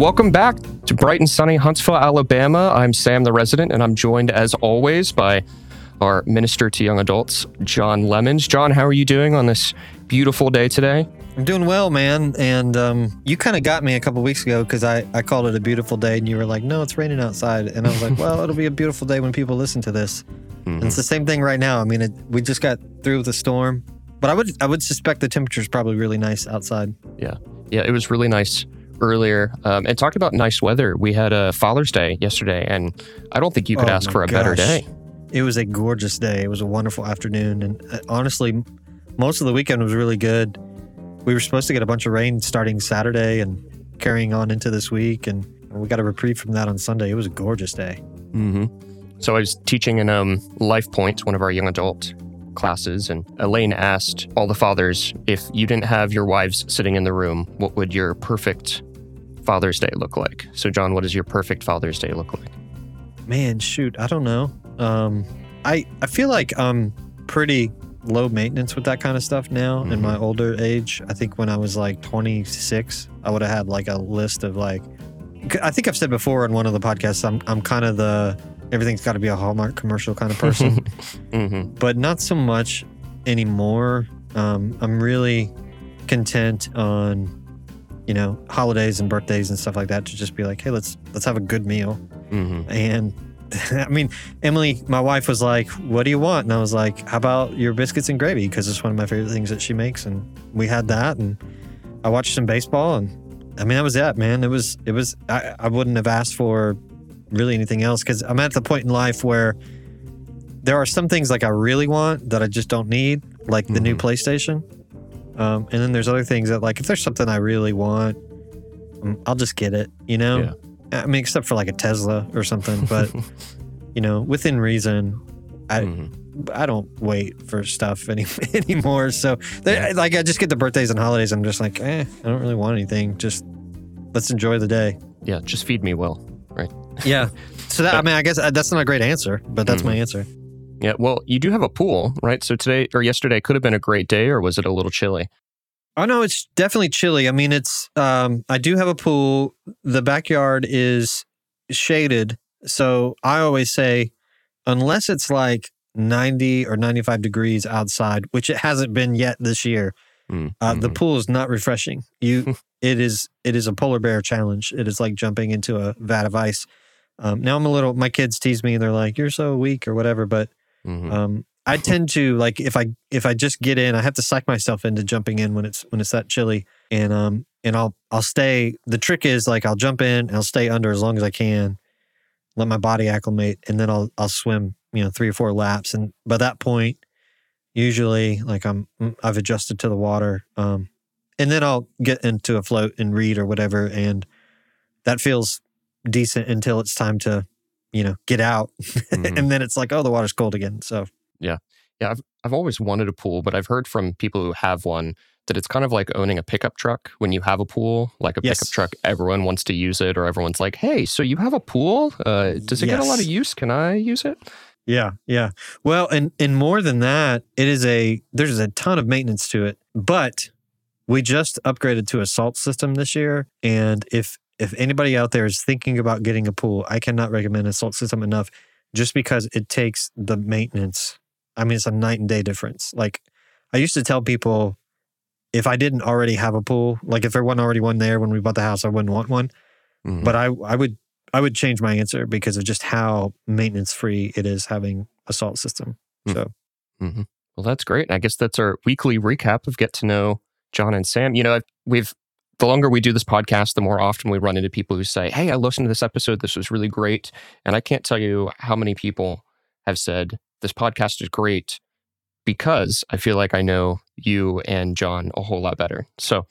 Welcome back to bright and sunny Huntsville, Alabama. I'm Sam, the resident, and I'm joined as always by our minister to young adults, John Lemons. John, how are you doing on this beautiful day today? I'm doing well, man. And um, you kind of got me a couple weeks ago because I, I called it a beautiful day, and you were like, no, it's raining outside. And I was like, well, it'll be a beautiful day when people listen to this. And it's the same thing right now. I mean, it, we just got through with the storm, but I would I would suspect the temperature is probably really nice outside. Yeah. Yeah, it was really nice earlier. Um, and talking about nice weather, we had a Father's Day yesterday, and I don't think you could Oh ask for a better day. It was a gorgeous day. It was a wonderful afternoon, and uh, honestly, most of the weekend was really good. We were supposed to get a bunch of rain starting Saturday and carrying on into this week, and we got a reprieve from that on Sunday. It was a gorgeous day. hmm So I was teaching in um, Life Point, one of our young adult classes, and Elaine asked all the fathers if you didn't have your wives sitting in the room, what would your perfect Father's Day look like? So, John, what does your perfect Father's Day look like? Man, shoot, I don't know. Um, I I feel like I'm pretty low maintenance with that kind of stuff now in my older age. I think when I was like 26, I would have had like a list of like. I think I've said before on one of the podcasts, I'm I'm kind of the everything's got to be a Hallmark commercial kind of person, hmm but not so much anymore. Um, I'm really content on you know holidays and birthdays and stuff like that to just be like, hey, let's let's have a good meal. hmm And I mean, Emily, my wife was like, What do you want? And I was like, How about your biscuits and gravy? Because it's one of my favorite things that she makes. And we had that. And I watched some baseball. And I mean, that was it, man. It was, it was, I, I wouldn't have asked for really anything else because I'm at the point in life where there are some things like I really want that I just don't need, like the new Mhm. PlayStation. Um, and then there's other things that, like, if there's something I really want, um, I'll just get it, you know? Yeah. I mean, except for like a Tesla or something, but you know, within reason, I Mhm. I don't wait for stuff any anymore. So, they, like, I just get the birthdays and holidays. And I'm just like, eh, I don't really want anything. Just let's enjoy the day. Yeah, just feed me well. Right? Yeah. So that I mean, I guess uh, that's not a great answer, but that's my answer. Yeah, well, you do have a pool, right? So today or yesterday could have been a great day, or was it a little chilly? Oh no, it's definitely chilly. I mean, it's um I do have a pool. The backyard is shaded. So I always say unless it's like 90 or 95 degrees outside, which it hasn't been yet this year, Mm, uh, the mhm. pool is not refreshing. You it is it is a polar bear challenge. It is like jumping into a vat of ice. Um, now I'm a little my kids tease me, and they're like, You're so weak or whatever, but Mhm. um, I tend to like if I if I just get in, I have to psych myself into jumping in when it's when it's that chilly, and um and I'll I'll stay. The trick is like I'll jump in, I'll stay under as long as I can, let my body acclimate, and then I'll I'll swim you know three or four laps, and by that point, usually like I'm mm, I've adjusted to the water, um, and then I'll get into a float and read or whatever, and that feels decent until it's time to you know get out, Mhm. and then it's like oh the water's cold again, so. Yeah, Yeah. I've I've always wanted a pool, but I've heard from people who have one that it's kind of like owning a pickup truck. When you have a pool, like a Yes. pickup truck, everyone wants to use it, or everyone's like, "Hey, so you have a pool? Uh, does it get a lot of use? Can I use it?" Yeah, yeah. Well, and and more than that, it is a there's a ton of maintenance to it. But we just upgraded to a salt system this year, and if if anybody out there is thinking about getting a pool, I cannot recommend a salt system enough just because it takes the maintenance. I mean, it's a night and day difference. Like I used to tell people if I didn't already have a pool, like if there wasn't already one there when we bought the house, I wouldn't want one Mhm. but I I would I would change my answer because of just how maintenance free it is having a salt system. Hmm. So Well, that's great. I guess that's our weekly recap of get to know John and Sam. You know, I've- we've the longer we do this podcast, the more often we run into people who say, "Hey, I listened to this episode. This was really great." And I can't tell you how many people have said this podcast is great because I feel like I know you and John a whole lot better. So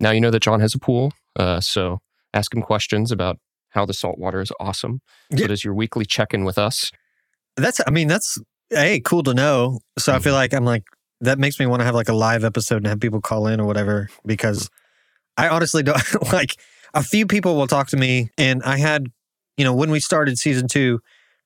now you know that John has a pool. Uh, so ask him questions about how the salt water is awesome. So Yeah. it is your weekly check in with us. that's I mean that's hey cool to know. So I feel like I'm like that makes me want to have like a live episode and have people call in or whatever because I honestly don't like a few people will talk to me and I had you know when we started season 2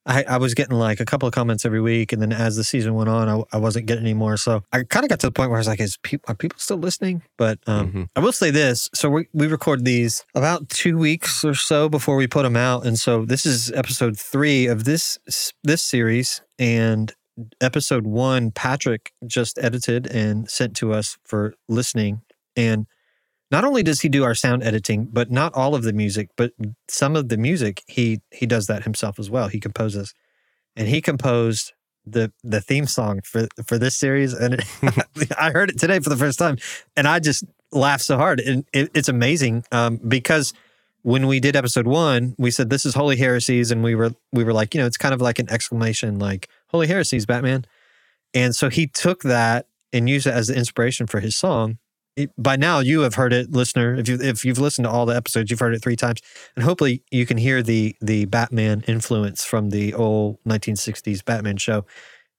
I, I was getting like a couple of comments every week, and then as the season went on, I, I wasn't getting any more. So I kind of got to the point where I was like, "Is people are people still listening?" But um, Mhm. I will say this: so we we record these about two weeks or so before we put them out, and so this is episode three of this this series, and episode one, Patrick just edited and sent to us for listening, and not only does he do our sound editing, but not all of the music, but some of the music he he does that himself as well. He composes, and he composed the the theme song for for this series. And it, I heard it today for the first time, and I just laughed so hard. And it, it's amazing um, because when we did episode one, we said this is Holy Heresies, and we were we were like, you know, it's kind of like an exclamation, like Holy Heresies, Batman. And so he took that and used it as the inspiration for his song by now you have heard it, listener. If you if you've listened to all the episodes, you've heard it three times, and hopefully you can hear the the Batman influence from the old 1960s Batman show.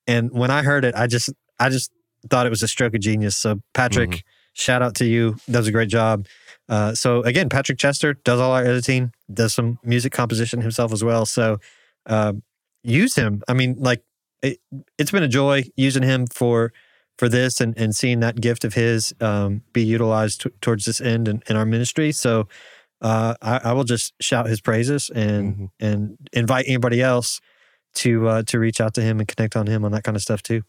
And when I heard it, I just I just thought it was a stroke of genius. So Patrick, shout out to you, does a great job. Uh, so again, Patrick Chester does all our editing, does some music composition himself as well. So um, use him. I mean, like it, it's been a joy using him for for this and, and seeing that gift of his um, be utilized t- towards this end in, in our ministry. So uh, I, I will just shout his praises and Mhm. and invite anybody else to uh, to reach out to him and connect on him on that kind of stuff too.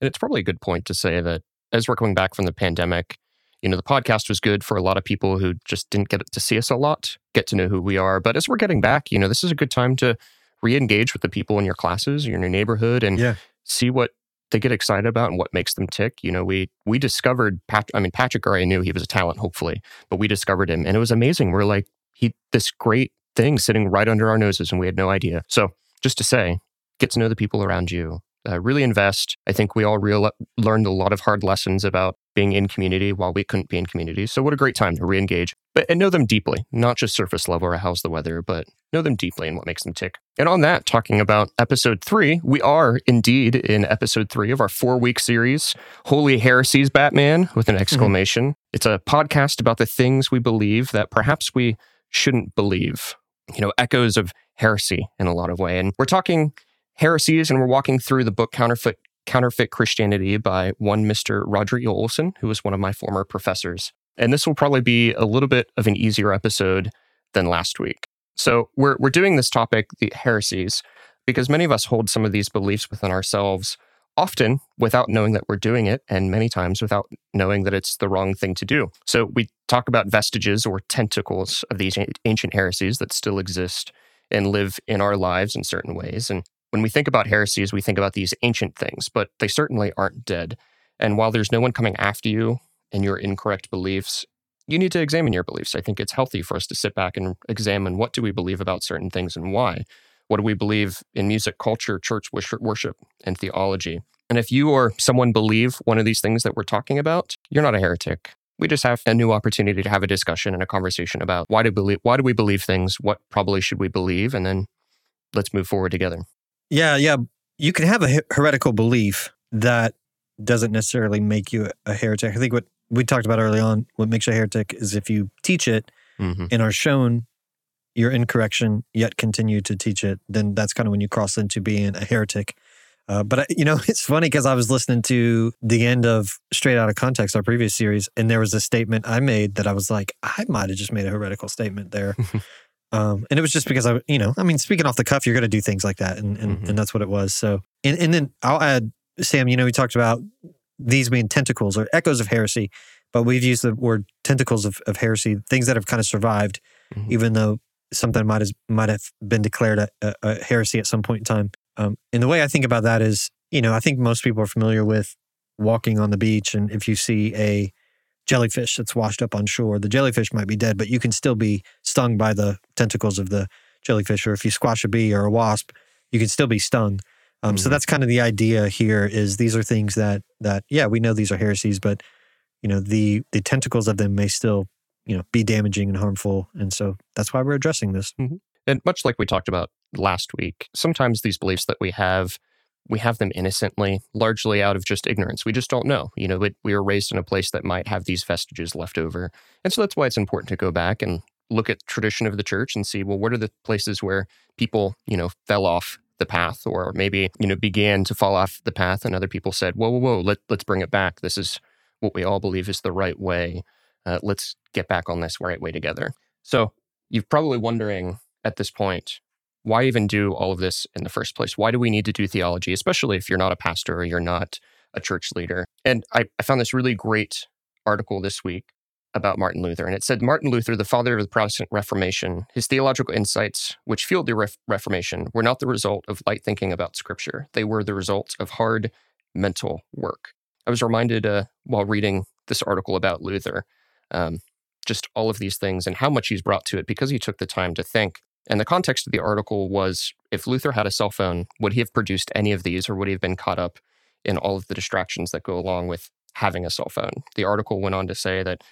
And it's probably a good point to say that as we're coming back from the pandemic, you know, the podcast was good for a lot of people who just didn't get to see us a lot, get to know who we are. But as we're getting back, you know, this is a good time to re-engage with the people in your classes, in your neighborhood, and Yeah. see what they get excited about and what makes them tick. You know, we we discovered Pat. I mean, Patrick already knew he was a talent, hopefully, but we discovered him, and it was amazing. We're like, he this great thing sitting right under our noses, and we had no idea. So, just to say, get to know the people around you. Uh, really invest. I think we all real, learned a lot of hard lessons about being in community while we couldn't be in community. So, what a great time to re engage but, and know them deeply, not just surface level or how's the weather, but know them deeply and what makes them tick. And on that, talking about episode three, we are indeed in episode three of our four week series, Holy Heresies Batman, with an exclamation. It's a podcast about the things we believe that perhaps we shouldn't believe. You know, echoes of heresy in a lot of way. And we're talking heresies and we're walking through the book Counterfeit Counterfeit Christianity by one Mr. Roger E. Olson, who was one of my former professors. And this will probably be a little bit of an easier episode than last week. So we're we're doing this topic, the heresies, because many of us hold some of these beliefs within ourselves, often without knowing that we're doing it, and many times without knowing that it's the wrong thing to do. So we talk about vestiges or tentacles of these ancient heresies that still exist and live in our lives in certain ways. And when we think about heresies, we think about these ancient things, but they certainly aren't dead. And while there's no one coming after you and your incorrect beliefs, you need to examine your beliefs. I think it's healthy for us to sit back and examine what do we believe about certain things and why. What do we believe in music, culture, church worship, and theology? And if you or someone believe one of these things that we're talking about, you're not a heretic. We just have a new opportunity to have a discussion and a conversation about why do believe why do we believe things, what probably should we believe, and then let's move forward together. Yeah, yeah. You can have a heretical belief that doesn't necessarily make you a heretic. I think what we talked about early on, what makes you a heretic is if you teach it Mm-hmm. and are shown your incorrection, yet continue to teach it, then that's kind of when you cross into being a heretic. Uh, but I, you know, it's funny because I was listening to the end of Straight Out of Context, our previous series, and there was a statement I made that I was like, I might have just made a heretical statement there. um, and it was just because I, you know, I mean, speaking off the cuff, you're going to do things like that, and and, Mhm. and that's what it was. So, and and then I'll add, Sam. You know, we talked about these being tentacles or echoes of heresy, but we've used the word tentacles of, of heresy, things that have kind of survived, Mhm. even though something might have might have been declared a, a, a heresy at some point in time. Um, and the way I think about that is, you know, I think most people are familiar with walking on the beach, and if you see a jellyfish that's washed up on shore, the jellyfish might be dead, but you can still be stung by the tentacles of the jellyfish. Or if you squash a bee or a wasp, you can still be stung. Um, So Mhm. that's kind of the idea here. Is these are things that that yeah we know these are heresies, but you know the the tentacles of them may still you know be damaging and harmful, and so that's why we're addressing this. And much like we talked about last week, sometimes these beliefs that we have, we have them innocently, largely out of just ignorance. We just don't know. You know, we, we were raised in a place that might have these vestiges left over. And so that's why it's important to go back and look at tradition of the church and see, well, what are the places where people, you know, fell off the path or maybe, you know, began to fall off the path and other people said, whoa, whoa, whoa, let, let's bring it back. This is what we all believe is the right way. Uh, let's get back on this right way together. So you're probably wondering at this point, why even do all of this in the first place? Why do we need to do theology, especially if you're not a pastor or you're not a church leader? And I, I found this really great article this week about Martin Luther. And it said Martin Luther, the father of the Protestant Reformation, his theological insights, which fueled the Reformation, were not the result of light thinking about Scripture. They were the result of hard mental work. I was reminded uh, while reading this article about Luther, um, just all of these things and how much he's brought to it because he took the time to think. And the context of the article was if Luther had a cell phone, would he have produced any of these or would he have been caught up in all of the distractions that go along with having a cell phone? The article went on to say that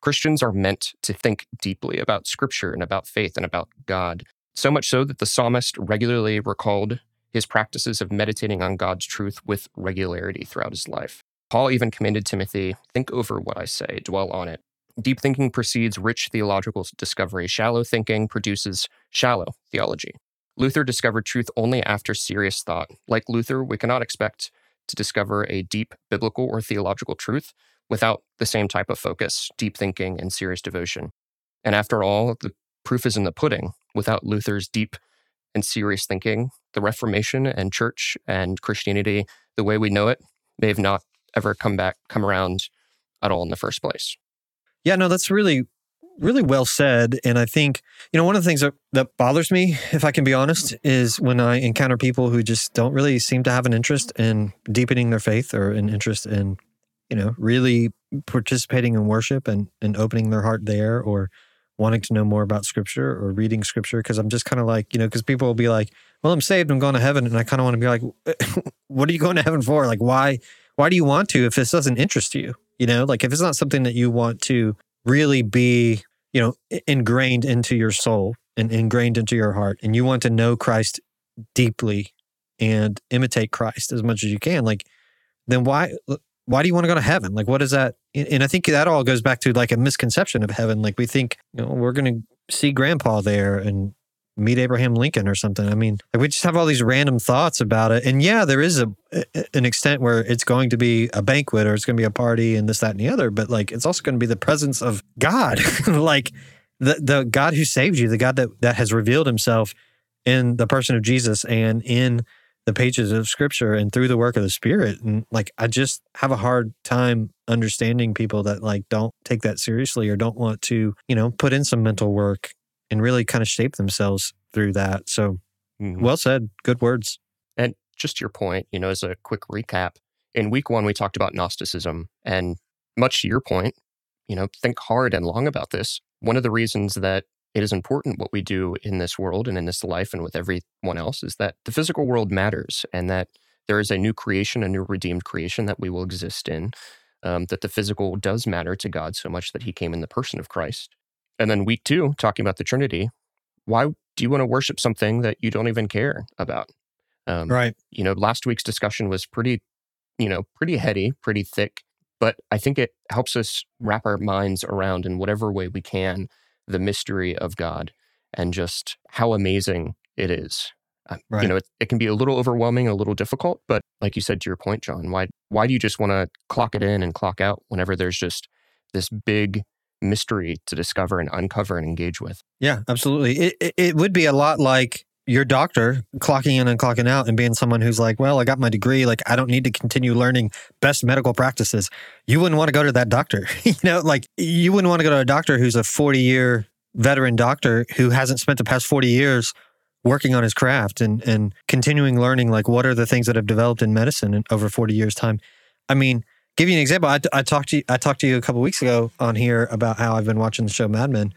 Christians are meant to think deeply about scripture and about faith and about God, so much so that the psalmist regularly recalled his practices of meditating on God's truth with regularity throughout his life. Paul even commanded Timothy think over what I say, dwell on it. Deep thinking precedes rich theological discovery. Shallow thinking produces shallow theology. Luther discovered truth only after serious thought. Like Luther, we cannot expect to discover a deep biblical or theological truth without the same type of focus, deep thinking, and serious devotion. And after all, the proof is in the pudding. Without Luther's deep and serious thinking, the Reformation and church and Christianity, the way we know it, may have not ever come back, come around at all in the first place. Yeah, no, that's really, really well said. And I think, you know, one of the things that, that bothers me, if I can be honest, is when I encounter people who just don't really seem to have an interest in deepening their faith or an interest in you know, really participating in worship and, and opening their heart there or wanting to know more about scripture or reading scripture. Cause I'm just kind of like, you know, because people will be like, well, I'm saved, I'm going to heaven. And I kind of want to be like, what are you going to heaven for? Like, why, why do you want to if this doesn't interest you? You know, like if it's not something that you want to really be, you know, ingrained into your soul and ingrained into your heart and you want to know Christ deeply and imitate Christ as much as you can, like, then why why do you want to go to heaven? Like, what is that? And I think that all goes back to like a misconception of heaven. Like, we think, you know, we're going to see grandpa there and meet Abraham Lincoln or something. I mean, we just have all these random thoughts about it. And yeah, there is a an extent where it's going to be a banquet or it's going to be a party and this, that, and the other. But like, it's also going to be the presence of God, like the the God who saved you, the God that that has revealed Himself in the person of Jesus and in the pages of scripture and through the work of the spirit and like i just have a hard time understanding people that like don't take that seriously or don't want to you know put in some mental work and really kind of shape themselves through that so mm-hmm. well said good words and just your point you know as a quick recap in week one we talked about gnosticism and much to your point you know think hard and long about this one of the reasons that it is important what we do in this world and in this life and with everyone else is that the physical world matters and that there is a new creation, a new redeemed creation that we will exist in, um, that the physical does matter to God so much that he came in the person of Christ. And then week two, talking about the Trinity, why do you want to worship something that you don't even care about? Um, right. You know, last week's discussion was pretty, you know, pretty heady, pretty thick, but I think it helps us wrap our minds around in whatever way we can the mystery of God and just how amazing it is. Uh, right. You know, it, it, can be a little overwhelming, a little difficult, but like you said to your point, John, why why do you just want to clock it in and clock out whenever there's just this big mystery to discover and uncover and engage with? Yeah, absolutely. It it, would be a lot like your doctor clocking in and clocking out and being someone who's like, well, I got my degree. Like, I don't need to continue learning best medical practices. You wouldn't want to go to that doctor. you know, like you wouldn't want to go to a doctor who's a 40 year veteran doctor who hasn't spent the past 40 years working on his craft and, and continuing learning, like, what are the things that have developed in medicine in over 40 years' time. I mean, give you an example. I, I talked to you, I talked to you a couple weeks ago on here about how I've been watching the show Mad Men.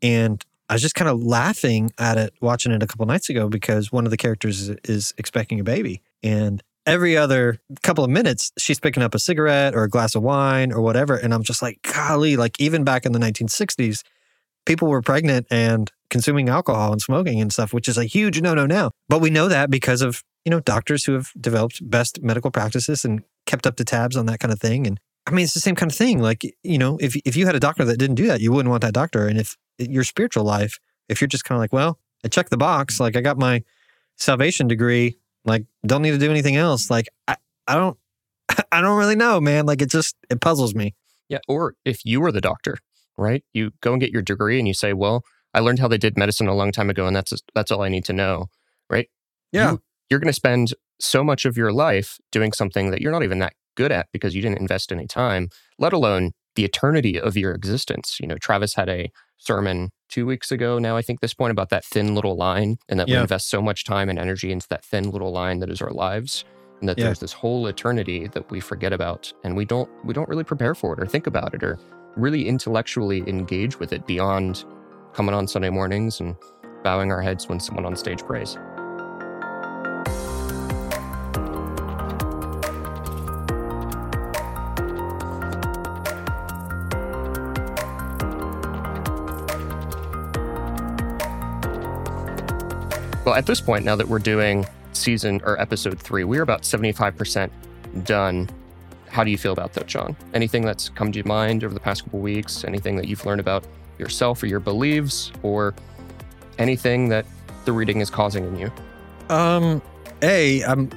And I was just kind of laughing at it watching it a couple nights ago because one of the characters is, is, expecting a baby. And every other couple of minutes, she's picking up a cigarette or a glass of wine or whatever. And I'm just like, golly, like even back in the 1960s, people were pregnant and consuming alcohol and smoking and stuff, which is a huge no no now. But we know that because of, you know, doctors who have developed best medical practices and kept up the tabs on that kind of thing. And I mean, it's the same kind of thing. Like, you know, if if you had a doctor that didn't do that, you wouldn't want that doctor. And if your spiritual life, if you're just kind of like, well, I checked the box, like I got my salvation degree, like don't need to do anything else. Like I, I don't I don't really know, man. Like it just it puzzles me. Yeah. Or if you were the doctor, right? You go and get your degree and you say, well, I learned how they did medicine a long time ago and that's that's all I need to know, right? Yeah. You, you're going to spend so much of your life doing something that you're not even that good at because you didn't invest any time, let alone the eternity of your existence. You know, Travis had a sermon two weeks ago now, I think, this point about that thin little line and that we invest so much time and energy into that thin little line that is our lives. And that Yeah. there's this whole eternity that we forget about and we don't we don't really prepare for it or think about it or really intellectually engage with it beyond coming on Sunday mornings and bowing our heads when someone on stage prays. Well, at this point, now that we're doing season or episode three, we're about 75% done. How do you feel about that, John? Anything that's come to your mind over the past couple weeks? Anything that you've learned about yourself or your beliefs, or anything that the reading is causing in you? Um, a, I'm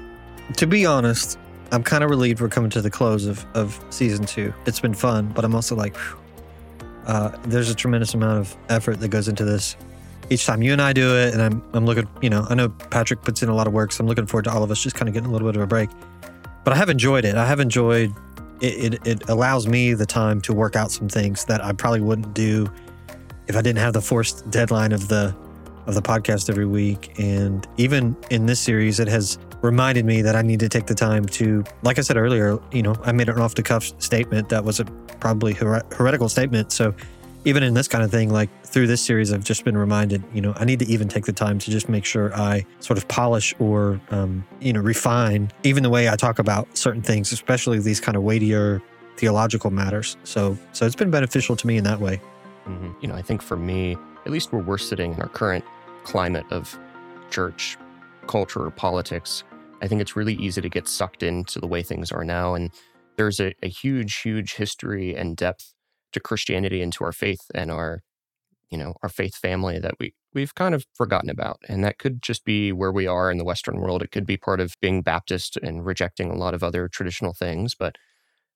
to be honest, I'm kind of relieved we're coming to the close of of season two. It's been fun, but I'm also like, uh, there's a tremendous amount of effort that goes into this. Each time you and I do it, and I'm I'm looking, you know, I know Patrick puts in a lot of work, so I'm looking forward to all of us just kind of getting a little bit of a break. But I have enjoyed it. I have enjoyed it. It, it allows me the time to work out some things that I probably wouldn't do if I didn't have the forced deadline of the of the podcast every week. And even in this series, it has reminded me that I need to take the time to, like I said earlier, you know, I made an off the cuff statement that was a probably her- heretical statement. So even in this kind of thing, like through this series, I've just been reminded, you know, I need to even take the time to just make sure I sort of polish or, um, you know, refine even the way I talk about certain things, especially these kind of weightier theological matters. So, so it's been beneficial to me in that way. Mhm. You know, I think for me, at least where we're sitting in our current climate of church culture or politics, I think it's really easy to get sucked into the way things are now. And there's a, a huge, huge history and depth to Christianity and to our faith and our, you know, our faith family that we we've kind of forgotten about. And that could just be where we are in the Western world. It could be part of being Baptist and rejecting a lot of other traditional things. But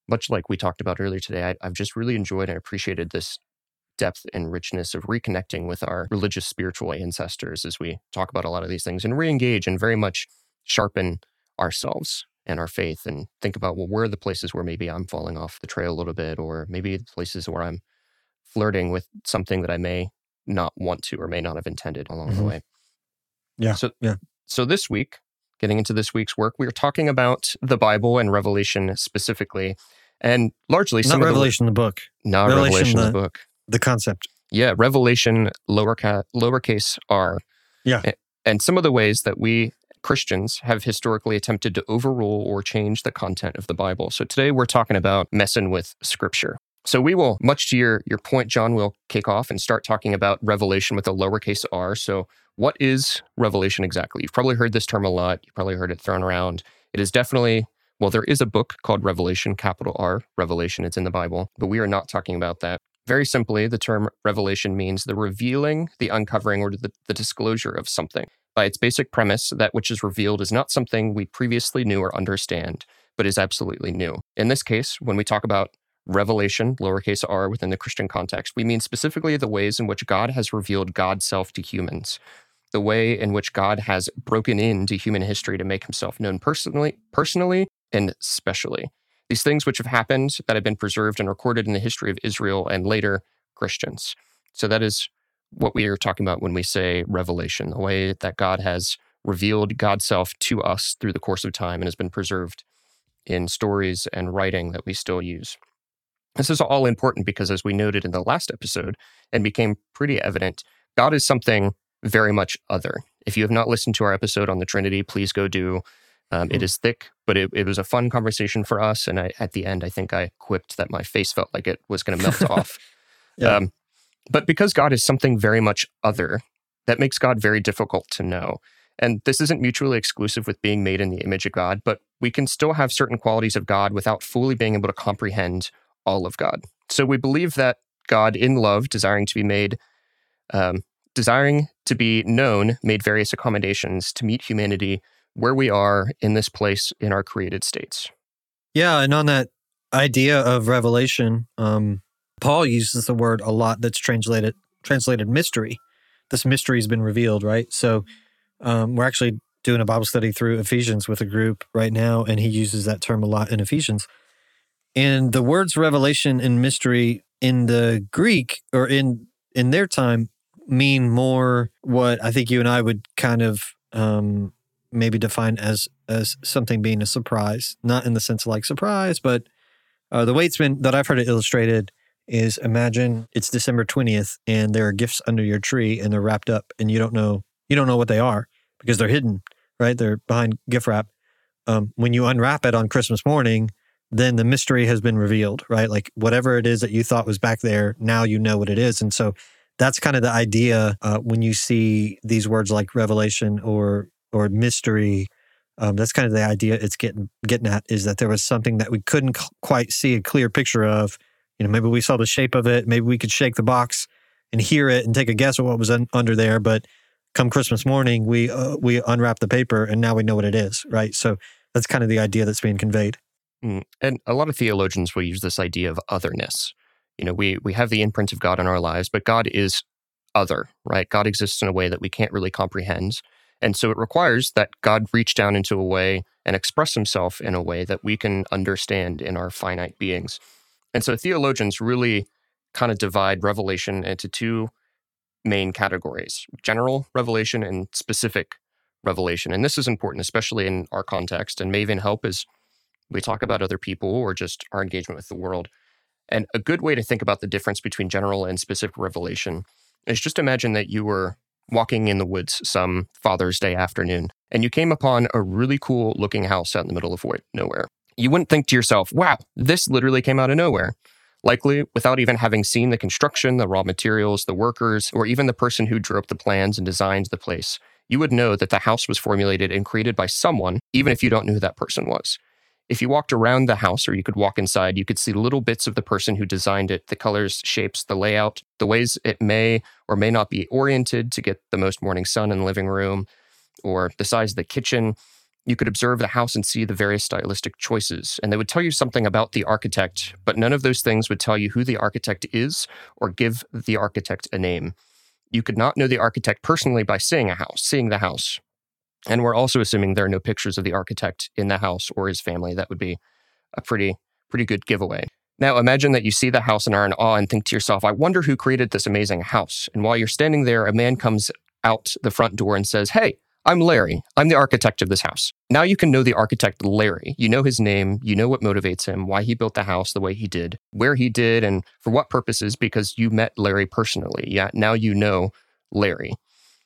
much like we talked about earlier today, I, I've just really enjoyed and appreciated this depth and richness of reconnecting with our religious spiritual ancestors as we talk about a lot of these things and re-engage and very much sharpen ourselves and our faith and think about well where are the places where maybe i'm falling off the trail a little bit or maybe the places where i'm flirting with something that i may not want to or may not have intended along the Mhm. way Yeah, so yeah. so this week getting into this week's work we are talking about the bible and revelation specifically and largely Not of the Revelation, the book, not Revelation, revelation the the- book the concept. yeah, Revelation lowercase lowercase r. Yeah. And some of the ways that we Christians have historically attempted to overrule or change the content of the Bible. So today we're talking about messing with scripture. So we will, much to your your point, John, we'll kick off and start talking about Revelation with a lowercase r. So what is Revelation exactly? You've probably heard this term a lot. You've probably heard it thrown around. It is definitely well, there is a book called Revelation, capital R, Revelation. It's in the Bible, but we are not talking about that. Very simply, the term revelation means the revealing, the uncovering, or the, the disclosure of something. By its basic premise, that which is revealed is not something we previously knew or understand, but is absolutely new. In this case, when we talk about revelation, lowercase r, within the Christian context, we mean specifically the ways in which God has revealed God's self to humans, the way in which God has broken into human history to make himself known personally, personally and specially these things which have happened that have been preserved and recorded in the history of Israel and later Christians. So that is what we are talking about when we say revelation, the way that God has revealed God's self to us through the course of time and has been preserved in stories and writing that we still use. This is all important because, as we noted in the last episode and became pretty evident, God is something very much other. If you have not listened to our episode on the Trinity, please go do. Um, it is thick, but it, it was a fun conversation for us. And I, at the end, I think I quipped that my face felt like it was going to melt off. Yeah. Um, but because God is something very much other, that makes God very difficult to know. And this isn't mutually exclusive with being made in the image of God, but we can still have certain qualities of God without fully being able to comprehend all of God. So we believe that God, in love, desiring to be made um, desiring to be known, made various accommodations to meet humanity where we are in this place in our created states. Yeah, and on that idea of revelation, um, Paul uses the word a lot that's translated translated mystery. This mystery has been revealed, right? So um, we're actually doing a Bible study through Ephesians with a group right now, and he uses that term a lot in Ephesians. And the words revelation and mystery in the Greek or in in their time mean more what I think you and I would kind of um, maybe define as as something being a surprise, not in the sense of like surprise, but uh, the way it's been that I've heard it illustrated is imagine it's December twentieth and there are gifts under your tree and they're wrapped up and you don't know you don't know what they are because they're hidden, right? They're behind gift wrap. Um, when you unwrap it on Christmas morning, then the mystery has been revealed, right? Like whatever it is that you thought was back there, now you know what it is. And so that's kind of the idea uh, when you see these words like revelation or or mystery. Um, that's kind of the idea it's getting getting at is that there was something that we couldn't quite see a clear picture of. You know, maybe we saw the shape of it, maybe we could shake the box and hear it and take a guess at what was un- under there, but come Christmas morning, we uh, we unwrap the paper and now we know what it is, right? So that's kind of the idea that's being conveyed. Mm. And a lot of theologians will use this idea of otherness. You know, we we have the imprint of God in our lives, but God is other, right? God exists in a way that we can't really comprehend. And so it requires that God reach down into a way and express himself in a way that we can understand in our finite beings. And so theologians really kind of divide revelation into two main categories general revelation and specific revelation. And this is important, especially in our context, and may even help as we talk about other people or just our engagement with the world. And a good way to think about the difference between general and specific revelation is just imagine that you were walking in the woods some Father's Day afternoon and you came upon a really cool looking house out in the middle of nowhere. You wouldn't think to yourself, wow, this literally came out of nowhere likely without even having seen the construction, the raw materials, the workers, or even the person who drew up the plans and designed the place. You would know that the house was formulated and created by someone, even if you don't know who that person was. If you walked around the house or you could walk inside, you could see little bits of the person who designed it, the colors, shapes, the layout, the ways it may or may not be oriented to get the most morning sun in the living room, or the size of the kitchen, you could observe the house and see the various stylistic choices, and they would tell you something about the architect, but none of those things would tell you who the architect is or give the architect a name. You could not know the architect personally by seeing a house, seeing the house. And we're also assuming there are no pictures of the architect in the house or his family. That would be a pretty, pretty good giveaway. Now, imagine that you see the house and are in awe and think to yourself, I wonder who created this amazing house. And while you're standing there, a man comes out the front door and says, Hey, I'm Larry. I'm the architect of this house. Now you can know the architect Larry. You know his name, you know what motivates him, why he built the house the way he did, where he did, and for what purposes because you met Larry personally. Yeah, now you know Larry.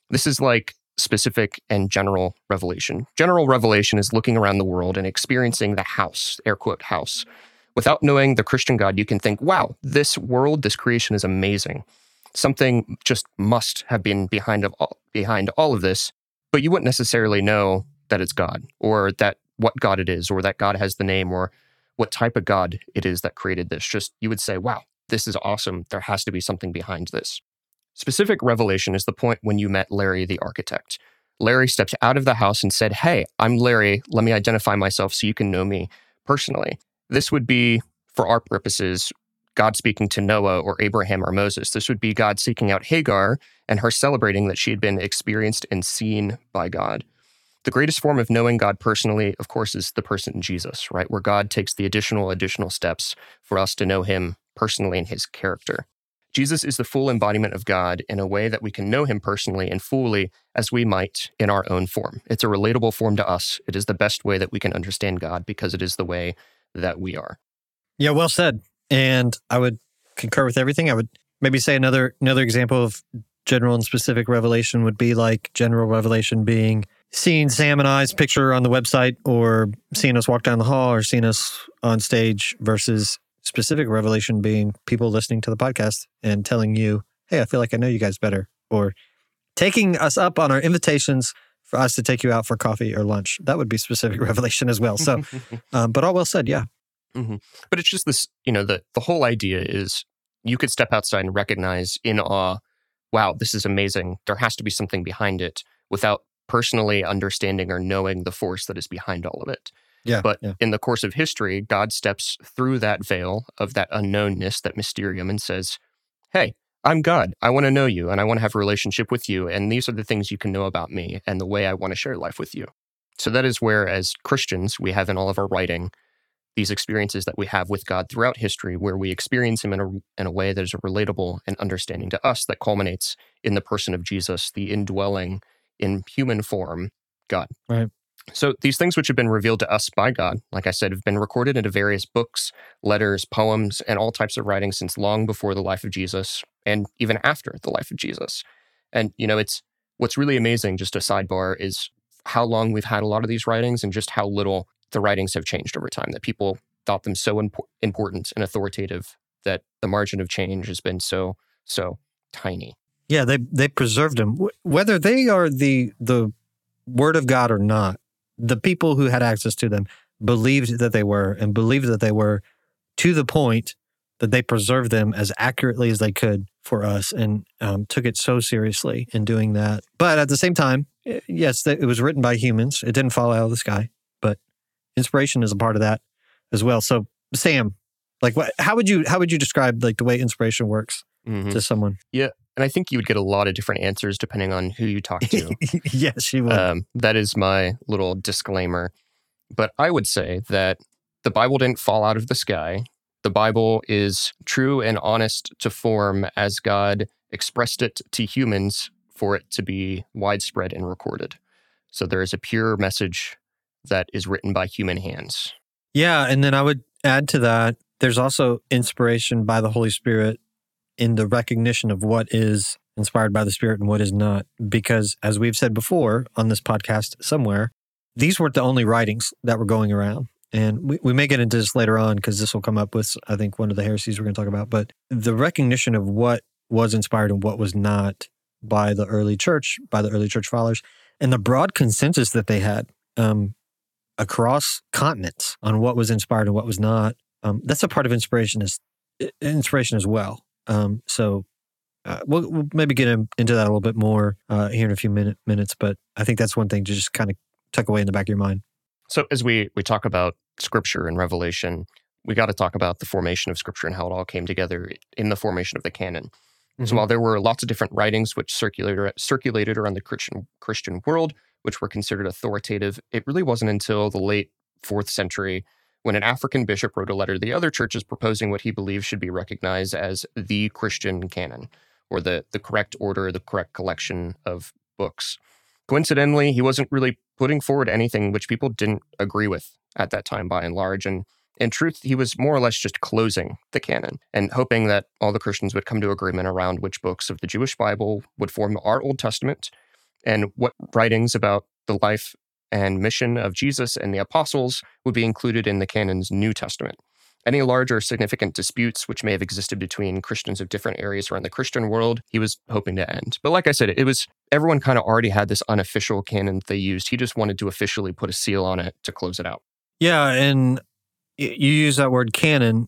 This is like specific and general revelation. General revelation is looking around the world and experiencing the house, air quote, house. Without knowing the Christian God, you can think, wow, this world, this creation is amazing. Something just must have been behind of all, behind all of this but you wouldn't necessarily know that it's God or that what God it is or that God has the name or what type of God it is that created this. Just you would say, wow, this is awesome. There has to be something behind this. Specific revelation is the point when you met Larry, the architect. Larry stepped out of the house and said, Hey, I'm Larry. Let me identify myself so you can know me personally. This would be, for our purposes, God speaking to Noah or Abraham or Moses. This would be God seeking out Hagar and her celebrating that she had been experienced and seen by God. The greatest form of knowing God personally, of course, is the person Jesus, right? Where God takes the additional, additional steps for us to know him personally and his character. Jesus is the full embodiment of God in a way that we can know him personally and fully as we might in our own form. It's a relatable form to us. It is the best way that we can understand God because it is the way that we are. Yeah, well said. And I would concur with everything. I would maybe say another another example of general and specific revelation would be like general revelation being seeing Sam and I's picture on the website or seeing us walk down the hall or seeing us on stage versus specific revelation being people listening to the podcast and telling you, hey, I feel like I know you guys better, or taking us up on our invitations for us to take you out for coffee or lunch. That would be specific revelation as well. So, um, but all well said, yeah. Mm-hmm. But it's just this, you know, the the whole idea is you could step outside and recognize in awe wow, this is amazing. There has to be something behind it without personally understanding or knowing the force that is behind all of it. Yeah. But yeah. in the course of history, God steps through that veil of that unknownness, that mysterium, and says, Hey, I'm God. I want to know you and I want to have a relationship with you. And these are the things you can know about me and the way I want to share life with you. So that is where, as Christians, we have in all of our writing these experiences that we have with God throughout history, where we experience Him in a, in a way that is relatable and understanding to us that culminates in the person of Jesus, the indwelling in human form God. Right. So these things which have been revealed to us by God, like I said, have been recorded into various books, letters, poems, and all types of writings since long before the life of Jesus and even after the life of Jesus. And you know, it's what's really amazing, just a sidebar, is how long we've had a lot of these writings and just how little the writings have changed over time. That people thought them so impo- important and authoritative that the margin of change has been so so tiny. Yeah, they they preserved them. Whether they are the the word of God or not, the people who had access to them believed that they were and believed that they were to the point that they preserved them as accurately as they could for us and um, took it so seriously in doing that. But at the same time, yes, it was written by humans. It didn't fall out of the sky, inspiration is a part of that as well. So, Sam, like, what? How would you how would you describe like the way inspiration works mm-hmm. to someone? Yeah, and I think you would get a lot of different answers depending on who you talk to. yes, you would. Um, that is my little disclaimer. But I would say that the Bible didn't fall out of the sky. The Bible is true and honest to form as God expressed it to humans for it to be widespread and recorded. So there is a pure message that is written by human hands. Yeah. And then I would add to that there's also inspiration by the Holy Spirit in the recognition of what is inspired by the Spirit and what is not. Because as we've said before on this podcast somewhere, these weren't the only writings that were going around. And we, we may get into this later on because this will come up with, I think, one of the heresies we're going to talk about. But the recognition of what was inspired and what was not by the early church, by the early church fathers, and the broad consensus that they had um, across continents on what was inspired and what was not. Um, that's a part of inspiration as inspiration as well. Um, so uh, we'll, we'll, maybe get in, into that a little bit more uh, here in a few minute, minutes. But I think that's one thing to just kind of tuck away in the back of your mind. So as we we talk about scripture and revelation, we got to talk about the formation of scripture and how it all came together in the formation of the canon. Mm-hmm. So while there were lots of different writings which circulated circulated around the Christian Christian world, which were considered authoritative, it really wasn't until the late fourth century when an African bishop wrote a letter to the other churches proposing what he believed should be recognized as the Christian canon, or the, the correct order, the correct collection of books. Coincidentally, he wasn't really putting forward anything which people didn't agree with at that time by and large. And in truth, he was more or less just closing the canon and hoping that all the Christians would come to agreement around which books of the Jewish Bible would form our Old Testament and what writings about the life and mission of Jesus and the apostles would be included in the canon's New Testament. Any larger significant disputes which may have existed between Christians of different areas around the Christian world, he was hoping to end. But like I said, it was everyone kind of already had this unofficial canon they used. He just wanted to officially put a seal on it to close it out. Yeah, and you use that word canon,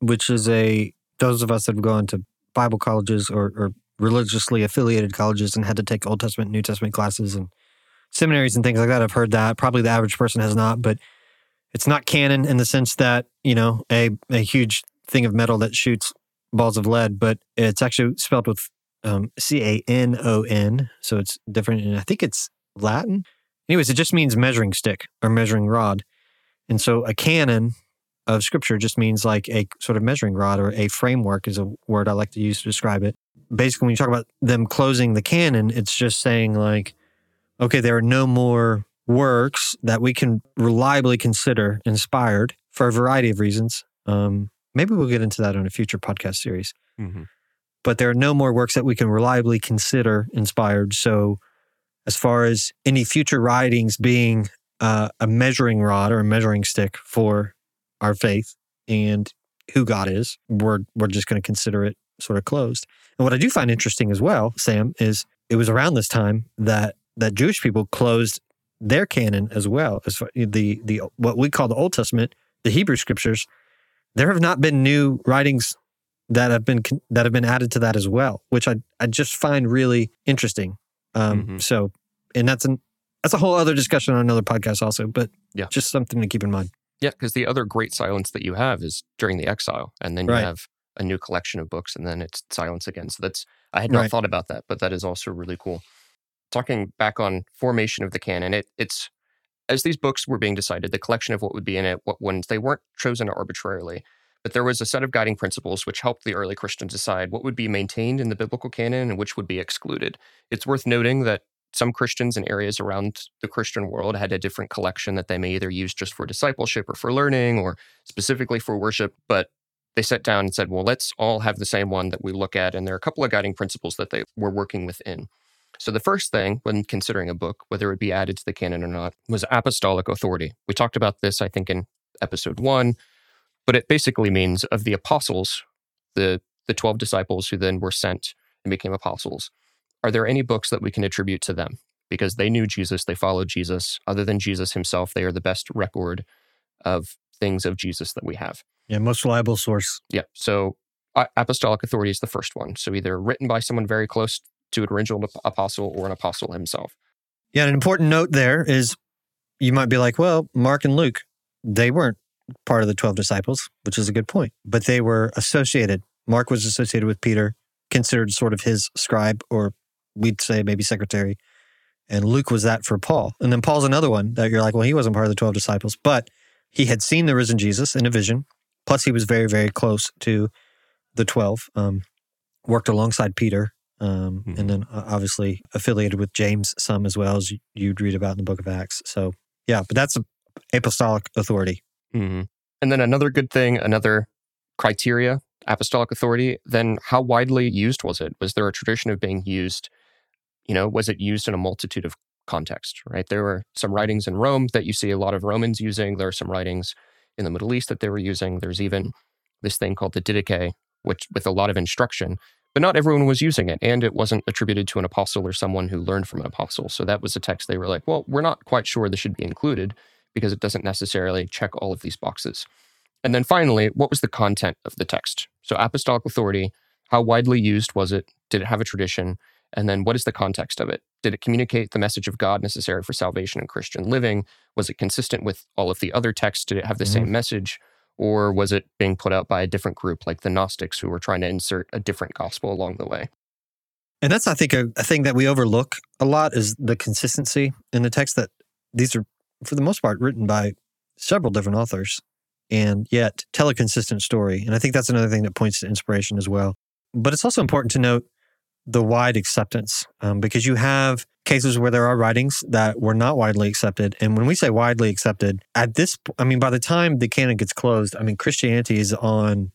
which is a those of us that have gone to Bible colleges or, or religiously affiliated colleges and had to take Old Testament, New Testament classes and seminaries and things like that. I've heard that. Probably the average person has not, but it's not cannon in the sense that, you know, a, a huge thing of metal that shoots balls of lead, but it's actually spelled with um, C A N O N. So it's different. And I think it's Latin. Anyways, it just means measuring stick or measuring rod. And so a canon of scripture just means like a sort of measuring rod or a framework is a word I like to use to describe it. Basically, when you talk about them closing the canon, it's just saying like, okay, there are no more works that we can reliably consider inspired for a variety of reasons. Um, maybe we'll get into that on a future podcast series. Mm-hmm. But there are no more works that we can reliably consider inspired. So, as far as any future writings being uh, a measuring rod or a measuring stick for our faith and who God is, we're we're just going to consider it sort of closed. And what I do find interesting as well, Sam, is it was around this time that that Jewish people closed their canon as well as the the what we call the Old Testament, the Hebrew scriptures. There have not been new writings that have been that have been added to that as well, which I I just find really interesting. Um, Mhm. So, and that's an that's a whole other discussion on another podcast also, but Yeah. just something to keep in mind. Yeah, because the other great silence that you have is during the exile, and then you Right. have a new collection of books, and then it's silence again. So that's I had not Right. thought about that, but that is also really cool. Talking back on formation of the canon, it it's as these books were being decided, the collection of what would be in it, what ones they weren't chosen arbitrarily, but there was a set of guiding principles which helped the early Christians decide what would be maintained in the biblical canon and which would be excluded. It's worth noting that some Christians in areas around the Christian world had a different collection that they may either use just for discipleship or for learning or specifically for worship, but they sat down and said, well, let's all have the same one that we look at. And there are a couple of guiding principles that they were working within. So the first thing when considering a book, whether it be added to the canon or not, was apostolic authority. We talked about this, I think, in episode one, but it basically means of the apostles, the the 12 disciples who then were sent and became apostles, are there any books that we can attribute to them? Because they knew Jesus, they followed Jesus. Other than Jesus himself, they are the best record of things of Jesus that we have. Yeah, most reliable source. Yeah. So apostolic authority is the first one. So either written by someone very close to an original apostle or an apostle himself. Yeah, an important note there is you might be like, well, Mark and Luke, they weren't part of the 12 disciples, which is a good point, but they were associated. Mark was associated with Peter, considered sort of his scribe, or we'd say maybe secretary. And Luke was that for Paul. And then Paul's another one that you're like, well, he wasn't part of the 12 disciples, but he had seen the risen Jesus in a vision. Plus, he was very, very close to the 12, um, worked alongside Peter, um, Mhm. and then uh, obviously affiliated with James some as well as you- you'd read about in the book of Acts. So, yeah, but that's a apostolic authority. hmm And then another good thing, another criteria, apostolic authority, then how widely used was it? Was there a tradition of being used? You know, was it used in a multitude of contexts, right? There were some writings in Rome that you see a lot of Romans using. There are some writings in the Middle East that they were using. There's even this thing called the Didache, which with a lot of instruction, but not everyone was using it. And it wasn't attributed to an apostle or someone who learned from an apostle. So that was a text they were like, well, we're not quite sure this should be included because it doesn't necessarily check all of these boxes. And then finally, what was the content of the text? So, apostolic authority, how widely used was it? Did it have a tradition? And then, what is the context of it? Did it communicate the message of God necessary for salvation and Christian living? Was it consistent with all of the other texts? Did it have the Mhm. same message? Or was it being put out by a different group, like the Gnostics, who were trying to insert a different gospel along the way? And that's, I think, a, a thing that we overlook a lot is the consistency in the text that these are, for the most part, written by several different authors and yet tell a consistent story. And I think that's another thing that points to inspiration as well. But it's also important to note the wide acceptance um, because you have cases where there are writings that were not widely accepted. And when we say widely accepted, at this, I mean, by the time the canon gets closed, I mean, Christianity is on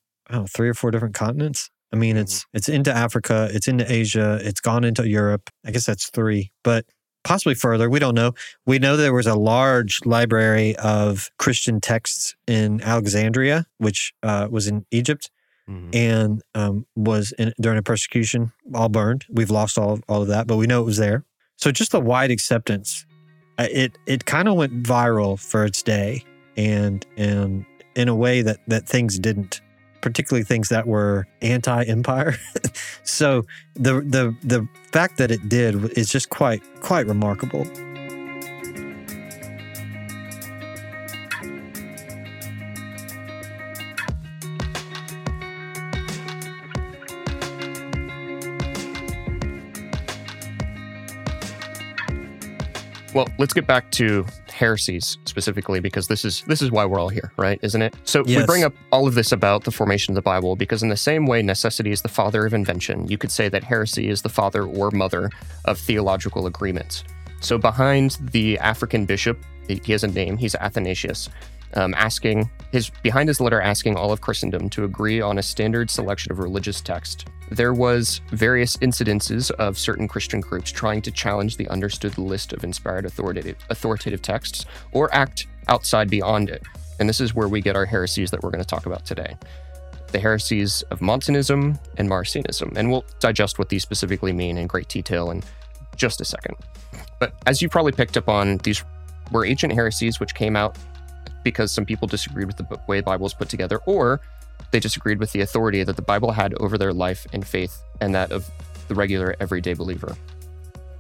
three or four different continents. I mean, it's it's into Africa, it's into Asia, it's gone into Europe. I guess that's three, but possibly further. We don't know. We know there was a large library of Christian texts in Alexandria, which uh, was in Egypt and um, was in, during a persecution, all burned. We've lost all all of that, but we know it was there. So just the wide acceptance, uh, it it kind of went viral for its day, and and in a way that that things didn't, particularly things that were anti-empire. so the the the fact that it did is just quite quite remarkable. Well, let's get back to heresies specifically because this is this is why we're all here, right? Isn't it? So we bring up all of this about the formation of the Bible because in the same way necessity is the father of invention, you could say that heresy is the father or mother of theological agreements. So behind the African bishop, he he has a name, he's Athanasius, um, asking his behind his letter asking all of Christendom to agree on a standard selection of religious text. There was various incidences of certain Christian groups trying to challenge the understood list of inspired authoritative authoritative texts or act outside beyond it. And this is where we get our heresies that we're going to talk about today. The heresies of Montanism and Marcionism. And we'll digest what these specifically mean in great detail in just a second. But as you probably picked up on, these were ancient heresies which came out because some people disagreed with the way the Bible was put together, or they disagreed with the authority that the Bible had over their life and faith and that of the regular everyday believer.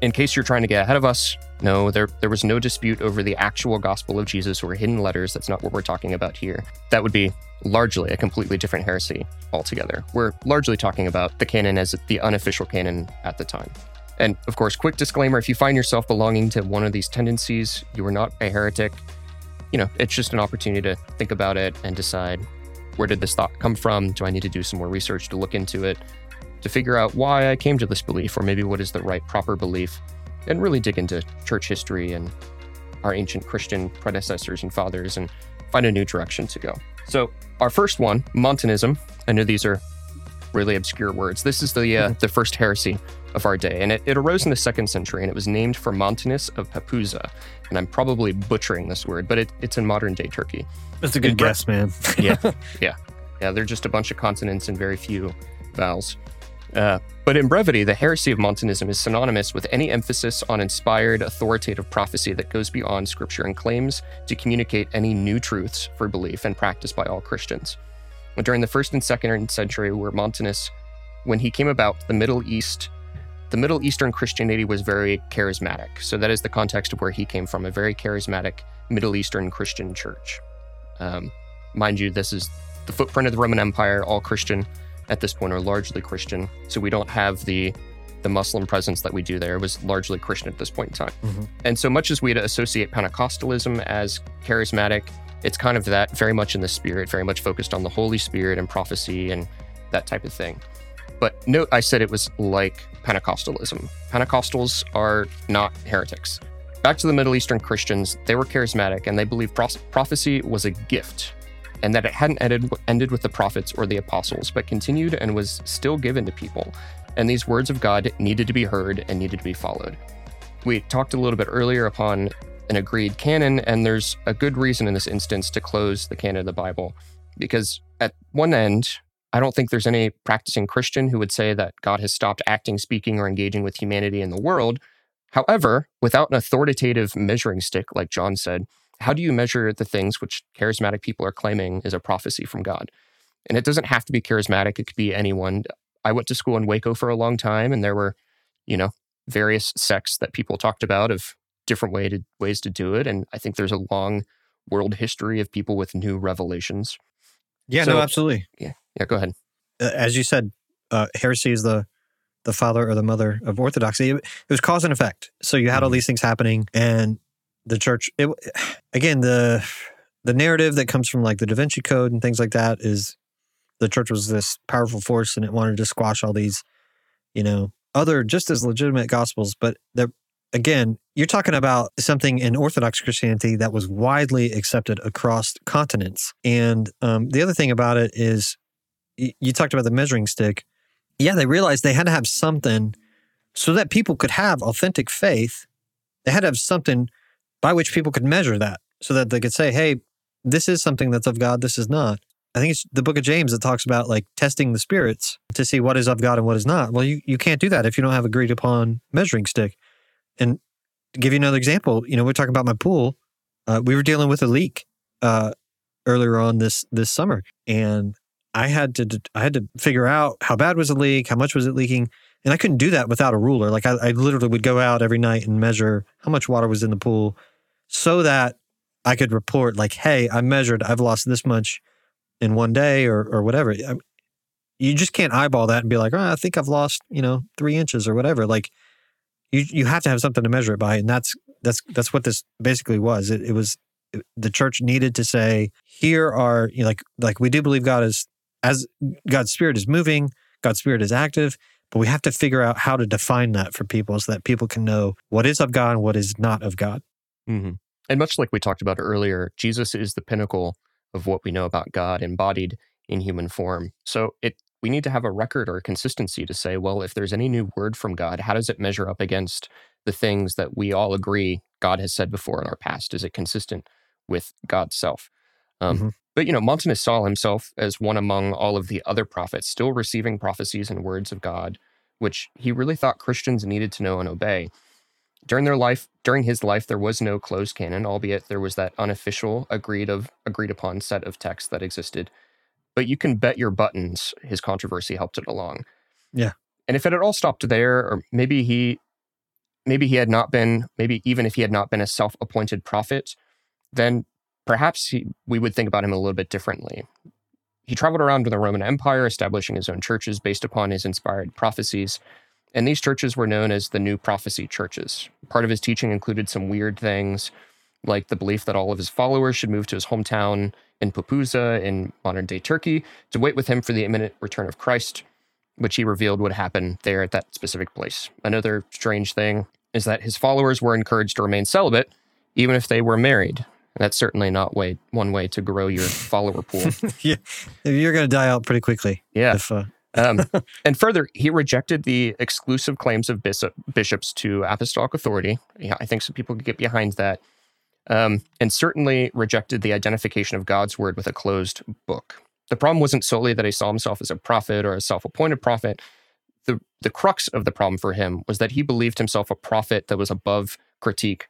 In case you're trying to get ahead of us, no, there, there was no dispute over the actual gospel of Jesus or hidden letters. That's not what we're talking about here. That would be largely a completely different heresy altogether. We're largely talking about the canon as the unofficial canon at the time. And of course, quick disclaimer if you find yourself belonging to one of these tendencies, you are not a heretic. You know, it's just an opportunity to think about it and decide where did this thought come from? Do I need to do some more research to look into it? to figure out why I came to this belief, or maybe what is the right proper belief, and really dig into church history and our ancient Christian predecessors and fathers and find a new direction to go. So, our first one, Montanism. I know these are really obscure words. This is the uh, mm-hmm. the first heresy of our day, and it, it, arose in the second century, and it was named for Montanus of Pepuza. And I'm probably butchering this word, but it, it's in modern day Turkey. That's a good guess, man. yeah, yeah, yeah. They're just a bunch of consonants and very few vowels. Uh, but in brevity, the heresy of Montanism is synonymous with any emphasis on inspired, authoritative prophecy that goes beyond Scripture and claims to communicate any new truths for belief and practice by all Christians. During the first and second century, where Montanus, when he came about, the Middle East, the Middle Eastern Christianity was very charismatic. So that is the context of where he came from, a very charismatic Middle Eastern Christian church. Um, mind you, this is the footprint of the Roman Empire, all Christian at this point or largely Christian. So we don't have the the Muslim presence that we do there it was largely Christian at this point in time. Mm-hmm. And so much as we associate Pentecostalism as charismatic, it's kind of that very much in the spirit, very much focused on the Holy Spirit and prophecy and that type of thing. But note, I said it was like Pentecostalism. Pentecostals are not heretics. Back to the Middle Eastern Christians, they were charismatic and they believed prophecy was a gift and that it hadn't ended, ended with the prophets or the apostles, but continued and was still given to people. And these words of God needed to be heard and needed to be followed. We talked a little bit earlier upon an agreed canon, and there's a good reason in this instance to close the canon of the Bible. Because at one end, I don't think there's any practicing Christian who would say that God has stopped acting, speaking, or engaging with humanity in the world. However, without an authoritative measuring stick, like John said, how do you measure the things which charismatic people are claiming is a prophecy from God? And it doesn't have to be charismatic, it could be anyone. I went to school in Waco for a long time, and there were, you know, various sects that people talked about of different way to, ways to do it. And I think there's a long world history of people with new revelations. Yeah, so, no, absolutely. Yeah, yeah. Go ahead. Uh, as you said, uh, heresy is the the father or the mother of orthodoxy. It, it was cause and effect. So you had mm-hmm. all these things happening, and the church it, again the the narrative that comes from like the da vinci code and things like that is the church was this powerful force and it wanted to squash all these you know other just as legitimate gospels but the again you're talking about something in orthodox christianity that was widely accepted across continents and um, the other thing about it is you talked about the measuring stick yeah they realized they had to have something so that people could have authentic faith they had to have something by which people could measure that so that they could say, hey, this is something that's of God, this is not. I think it's the book of James that talks about like testing the spirits to see what is of God and what is not. Well, you, you can't do that if you don't have agreed upon measuring stick. And give you another example, you know, we're talking about my pool. Uh, we were dealing with a leak uh, earlier on this this summer, and I had to I had to figure out how bad was the leak, how much was it leaking, and I couldn't do that without a ruler. Like I, I literally would go out every night and measure how much water was in the pool, so that I could report like, hey, I measured, I've lost this much in one day or or whatever. I, you just can't eyeball that and be like, oh, I think I've lost, you know, three inches or whatever. Like you you have to have something to measure it by, and that's that's that's what this basically was. It, it was the church needed to say, here are you know, like like we do believe God is as God's spirit is moving, God's spirit is active, but we have to figure out how to define that for people so that people can know what is of God and what is not of God. Mm-hmm. And much like we talked about earlier, Jesus is the pinnacle of what we know about God embodied in human form. So it we need to have a record or a consistency to say, well, if there's any new word from God, how does it measure up against the things that we all agree God has said before in our past? Is it consistent with God's self? Um, mm-hmm. But you know, Montanus saw himself as one among all of the other prophets, still receiving prophecies and words of God, which he really thought Christians needed to know and obey. During their life, during his life, there was no closed canon, albeit there was that unofficial, agreed of agreed upon set of texts that existed but you can bet your buttons his controversy helped it along. Yeah. And if it had all stopped there, or maybe he maybe he had not been, maybe even if he had not been a self-appointed prophet, then perhaps he, we would think about him a little bit differently. He traveled around the Roman Empire, establishing his own churches based upon his inspired prophecies. And these churches were known as the New Prophecy churches. Part of his teaching included some weird things, like the belief that all of his followers should move to his hometown in Pepuza in modern day Turkey to wait with him for the imminent return of Christ, which he revealed would happen there at that specific place. Another strange thing is that his followers were encouraged to remain celibate, even if they were married. That's certainly not way one way to grow your follower pool. yeah, you're going to die out pretty quickly. Yeah. If, uh, Um, and further, he rejected the exclusive claims of bishop, bishops to apostolic authority. Yeah, I think some people could get behind that. Um, and certainly rejected the identification of God's word with a closed book. The problem wasn't solely that he saw himself as a prophet or a self appointed prophet. The, the crux of the problem for him was that he believed himself a prophet that was above critique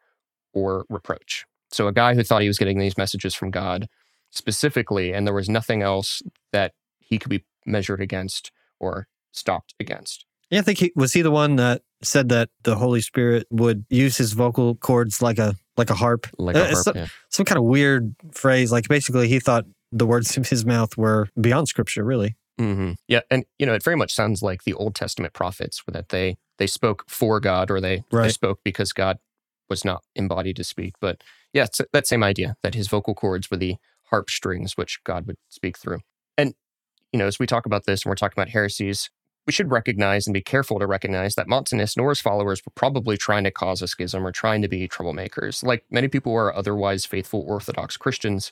or reproach. So, a guy who thought he was getting these messages from God specifically, and there was nothing else that he could be measured against or stopped against. yeah, I think he was he the one that said that the Holy Spirit would use his vocal cords like a like a harp. Like Uh, a it's harp, some, yeah. some kind of weird phrase. Like basically, he thought the words of his mouth were beyond Scripture. Really. hmm Yeah, and you know, it very much sounds like the Old Testament prophets, that they they spoke for God or they, they spoke because God was not embodied to speak. But yeah, it's uh, that same idea that his vocal cords were the harp strings which God would speak through. And you know, as we talk about this and we're talking about heresies, we should recognize and be careful to recognize that Montanus nor his followers were probably trying to cause a schism or trying to be troublemakers. Like many people who are otherwise faithful Orthodox Christians,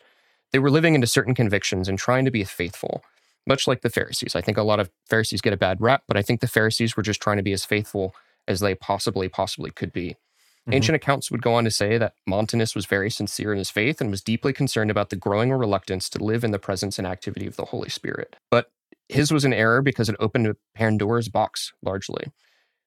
they were living into certain convictions and trying to be faithful much like the Pharisees. I think a lot of Pharisees get a bad rap, but I think the Pharisees were just trying to be as faithful as they possibly, possibly could be. Mhm. Ancient accounts would go on to say that Montanus was very sincere in his faith and was deeply concerned about the growing reluctance to live in the presence and activity of the Holy Spirit. But his was an error because it opened a Pandora's box largely.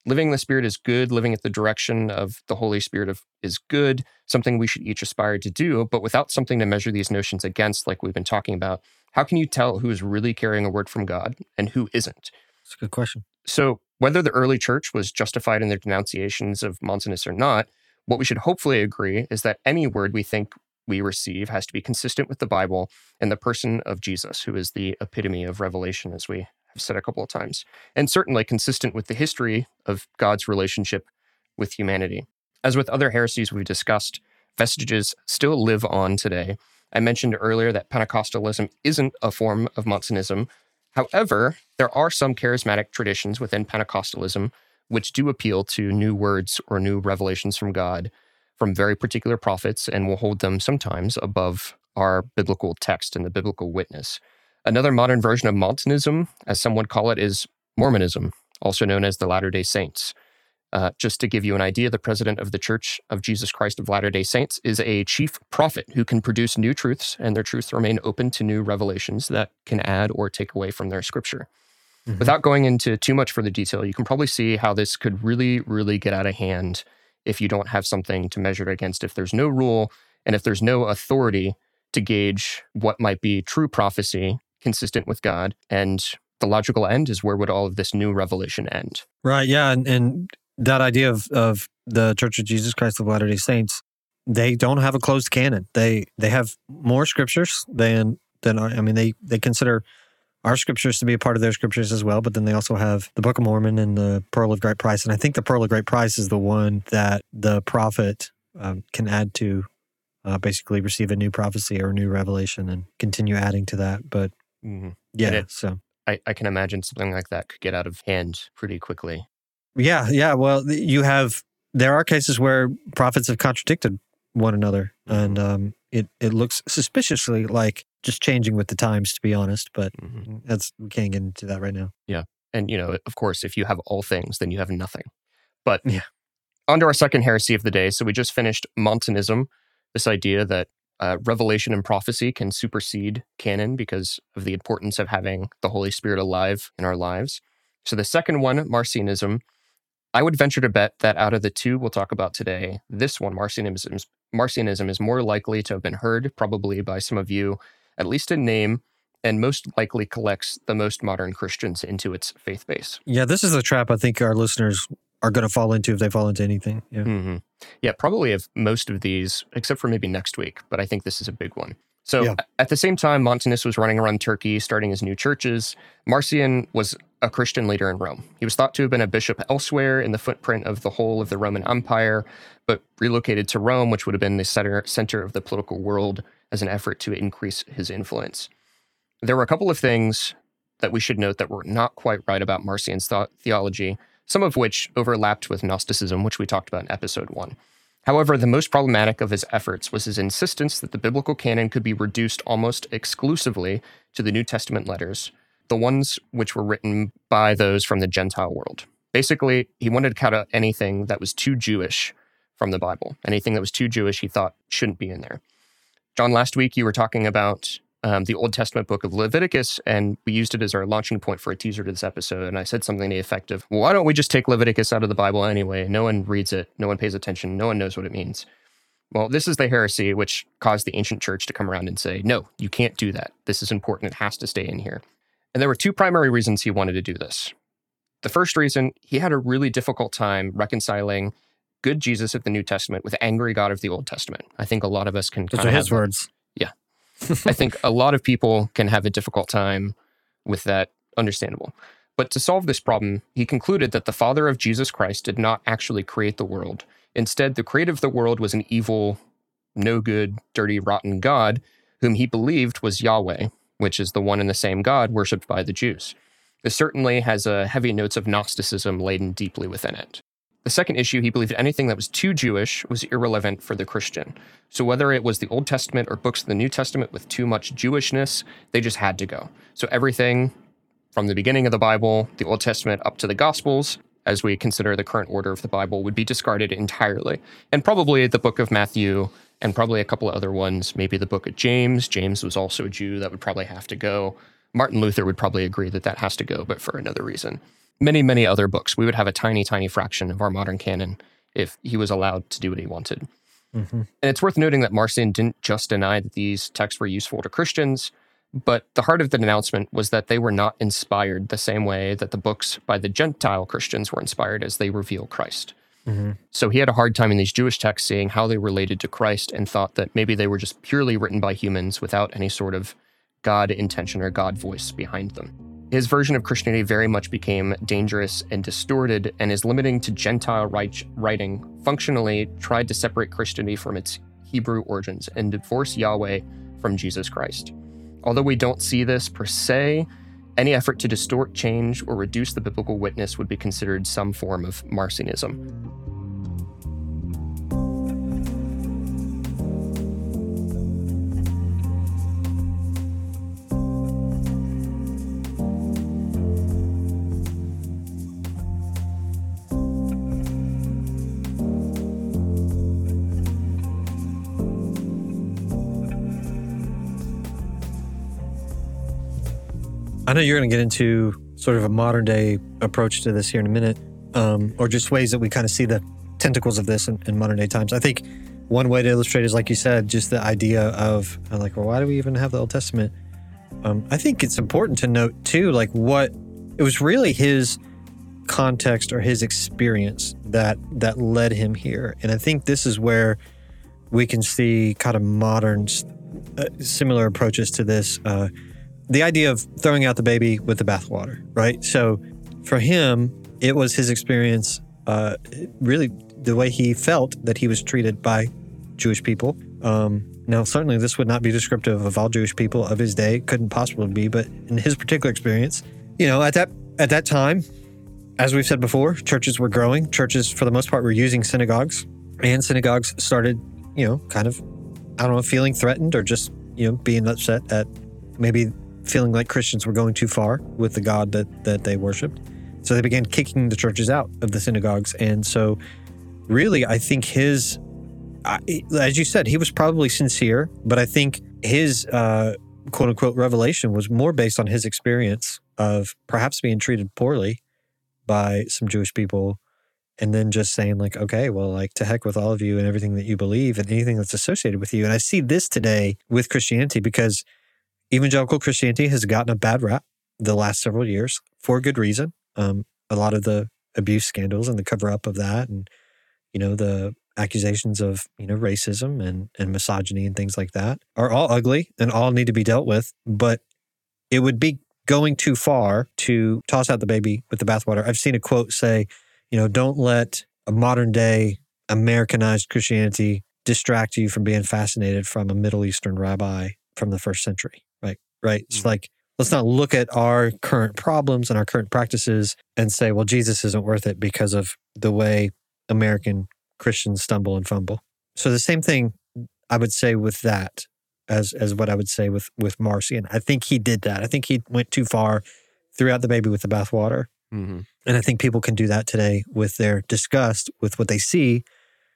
Living in the Spirit is good. Living at the direction of the Holy Spirit of, is good, something we should each aspire to do. But without something to measure these notions against, like we've been talking about, how can you tell who is really carrying a word from God and who isn't? That's a good question. So, whether the early church was justified in their denunciations of Montanus or not, what we should hopefully agree is that any word we think we receive has to be consistent with the Bible and the person of Jesus, who is the epitome of revelation, as we have said a couple of times, and certainly consistent with the history of God's relationship with humanity. As with other heresies we've discussed, vestiges still live on today. I mentioned earlier that Pentecostalism isn't a form of Montanism. However, there are some charismatic traditions within Pentecostalism which do appeal to new words or new revelations from God from very particular prophets and will hold them sometimes above our biblical text and the biblical witness. Another modern version of Montanism, as some would call it, is Mormonism, also known as the Latter day Saints. Uh, just to give you an idea, the president of the Church of Jesus Christ of Latter day Saints is a chief prophet who can produce new truths, and their truths remain open to new revelations that can add or take away from their scripture. Mhm. Without going into too much further detail, you can probably see how this could really, really get out of hand if you don't have something to measure it against, if there's no rule and if there's no authority to gauge what might be true prophecy consistent with God. And the logical end is where would all of this new revelation end? Right. Yeah. And, and that idea of, of the Church of Jesus Christ of Latter day Saints, they don't have a closed canon. They they have more scriptures than than our, I mean they they consider our scriptures to be a part of their scriptures as well, but then they also have the Book of Mormon and the Pearl of Great Price. And I think the Pearl of Great Price is the one that the prophet um, can add to, uh, basically receive a new prophecy or a new revelation and continue adding to that. But yeah, it- so I, I can imagine something like that could get out of hand pretty quickly. Yeah, yeah. Well, you have there are cases where prophets have contradicted one another, and um, it it looks suspiciously like just changing with the times, to be honest. But Mhm. that's we can't get into that right now. Yeah, and, you know, of course, if you have all things, then you have nothing. But Yeah. on to our second heresy of the day. So we just finished Montanism, this idea that uh, revelation and prophecy can supersede canon because of the importance of having the Holy Spirit alive in our lives. So the second one, Marcionism, I would venture to bet that out of the two we'll talk about today, this one, Marcionism, is- Marcionism, is more likely to have been heard probably by some of you, at least in name, and most likely collects the most modern Christians into its faith base. Yeah, this is a trap I think our listeners are going to fall into if they fall into anything. Yeah. hmm Yeah, probably of most of these, except for maybe next week, but I think this is a big one. So Yeah. at the same time, Montanus was running around Turkey, starting his new churches. Marcion was a Christian leader in Rome. He was thought to have been a bishop elsewhere in the footprint of the whole of the Roman Empire, but relocated to Rome, which would have been the center, center of the political world as an effort to increase his influence. There were a couple of things that we should note that were not quite right about Marcion's thought, theology, some of which overlapped with Gnosticism, which we talked about in episode one. However, the most problematic of his efforts was his insistence that the biblical canon could be reduced almost exclusively to the New Testament letters, the ones which were written by those from the Gentile world. Basically, he wanted to cut out anything that was too Jewish from the Bible. Anything that was too Jewish, he thought shouldn't be in there. John, last week you were talking about um, the Old Testament book of Leviticus, and we used it as our launching point for a teaser to this episode. And I said something to the effect of, well, why don't we just take Leviticus out of the Bible anyway? No one reads it, no one pays attention, no one knows what it means. Well, this is the heresy which caused the ancient church to come around and say, no, you can't do that. This is important. It has to stay in here. And there were two primary reasons he wanted to do this. The first reason, he had a really difficult time reconciling good Jesus of the New Testament with angry God of the Old Testament. I think a lot of us can Those are of his words. I think a lot of people can have a difficult time with that, understandable. But to solve this problem, he concluded that the Father of Jesus Christ did not actually create the world. Instead, the creator of the world was an evil, no good, dirty, rotten God whom he believed was Yahweh, which is the one and the same God worshipped by the Jews. This certainly has a heavy notes of Gnosticism laden deeply within it. The second issue, he believed anything that was too Jewish was irrelevant for the Christian. So whether it was the Old Testament or books of the New Testament with too much Jewishness, they just had to go. So everything from the beginning of the Bible, the Old Testament up to the Gospels, as we consider the current order of the Bible, would be discarded entirely. And probably the book of Matthew and probably a couple of other ones, maybe the book of James. James was also a Jew, that would probably have to go. Martin Luther would probably agree that that has to go, but for another reason. Many, many other books. We would have a tiny, tiny fraction of our modern canon if he was allowed to do what he wanted. Mhm. And it's worth noting that Marcion didn't just deny that these texts were useful to Christians, but the heart of the denouncement was that they were not inspired the same way that the books by the Gentile Christians were inspired as they reveal Christ. Mhm. So he had a hard time in these Jewish texts seeing how they related to Christ and thought that maybe they were just purely written by humans without any sort of God intention or God voice behind them. His version of Christianity very much became dangerous and distorted, and his limiting to Gentile writing functionally tried to separate Christianity from its Hebrew origins and divorce Yahweh from Jesus Christ. Although we don't see this per se, any effort to distort, change, or reduce the biblical witness would be considered some form of Marcionism. I know you're going to get into sort of a modern day approach to this here in a minute, um, or just ways that we kind of see the tentacles of this in, in modern day times. I think one way to illustrate is, like you said, just the idea of like, well, why do we even have the Old Testament? Um, I think it's important to note too, like what it was really his context or his experience that that led him here, and I think this is where we can see kind of modern uh, similar approaches to this. Uh, the idea of throwing out the baby with the bathwater, right? So for him, it was his experience, uh, really the way he felt that he was treated by Jewish people. Um, now, certainly, this would not be descriptive of all Jewish people of his day; couldn't possibly be. But in his particular experience, you know, at that at that time, as we've said before, churches were growing. Churches, for the most part, were using synagogues, and synagogues started, you know, kind of, I don't know, feeling threatened or just, you know, being upset at maybe feeling like Christians were going too far with the God that that they worshipped. So they began kicking the churches out of the synagogues, and so really, I think his, as you said, he was probably sincere, but I think his uh, quote unquote revelation was more based on his experience of perhaps being treated poorly by some Jewish people. And then just saying, like, okay, well, like, to heck with all of you and everything that you believe and anything that's associated with you. And I see this today with Christianity because evangelical Christianity has gotten a bad rap the last several years for good reason. Um, a lot of the abuse scandals and the cover up of that, and you know the accusations of you know racism and and misogyny and things like that are all ugly and all need to be dealt with. But it would be going too far to toss out the baby with the bathwater. I've seen a quote say, you know, don't let a modern day Americanized Christianity distract you from being fascinated from a Middle Eastern rabbi from the first century. Right. It's mm-hmm. like let's not look at our current problems and our current practices and say, well, Jesus isn't worth it because of the way American Christians stumble and fumble. So the same thing I would say with that as as what I would say with with Marcion. I think he did that. I think he went too far, threw out the baby with the bathwater. Mm-hmm. And I think people can do that today with their disgust with what they see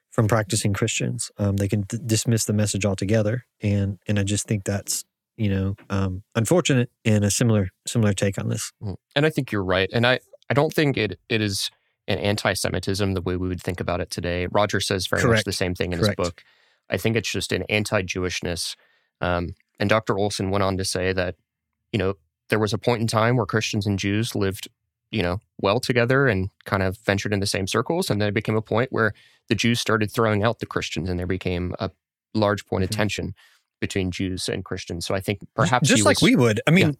from practicing Christians. Um, they can d- dismiss the message altogether, and and I just think that's you know um, unfortunate and a similar similar take on this. Mm. And I think you're right, and I I don't think it it is an anti-Semitism the way we would think about it today. Roger says very Correct. much the same thing in Correct. his book. I think it's just an anti-Jewishness um, and Dr. Olson went on to say that, you know, there was a point in time where Christians and Jews lived, you know, well together and kind of ventured in the same circles. And then it became a point where the Jews started throwing out the Christians and there became a large point of mm-hmm. tension between Jews and Christians. So I think perhaps just like was, we would. I mean,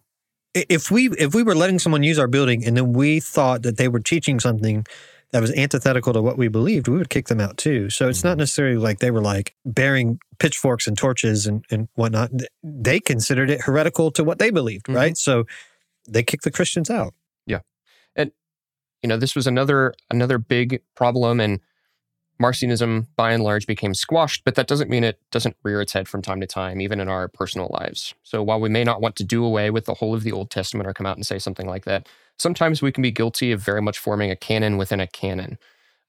yeah. if we if we were letting someone use our building and then we thought that they were teaching something that was antithetical to what we believed, we would kick them out too. So it's not mm-hmm. necessarily like they were like bearing pitchforks and torches and, and whatnot. They considered it heretical to what they believed, mm-hmm. right? So they kicked the Christians out. Yeah. And you know, this was another another big problem and Marcionism by and large became squashed, but that doesn't mean it doesn't rear its head from time to time, even in our personal lives. So while we may not want to do away with the whole of the Old Testament or come out and say something like that, sometimes we can be guilty of very much forming a canon within a canon,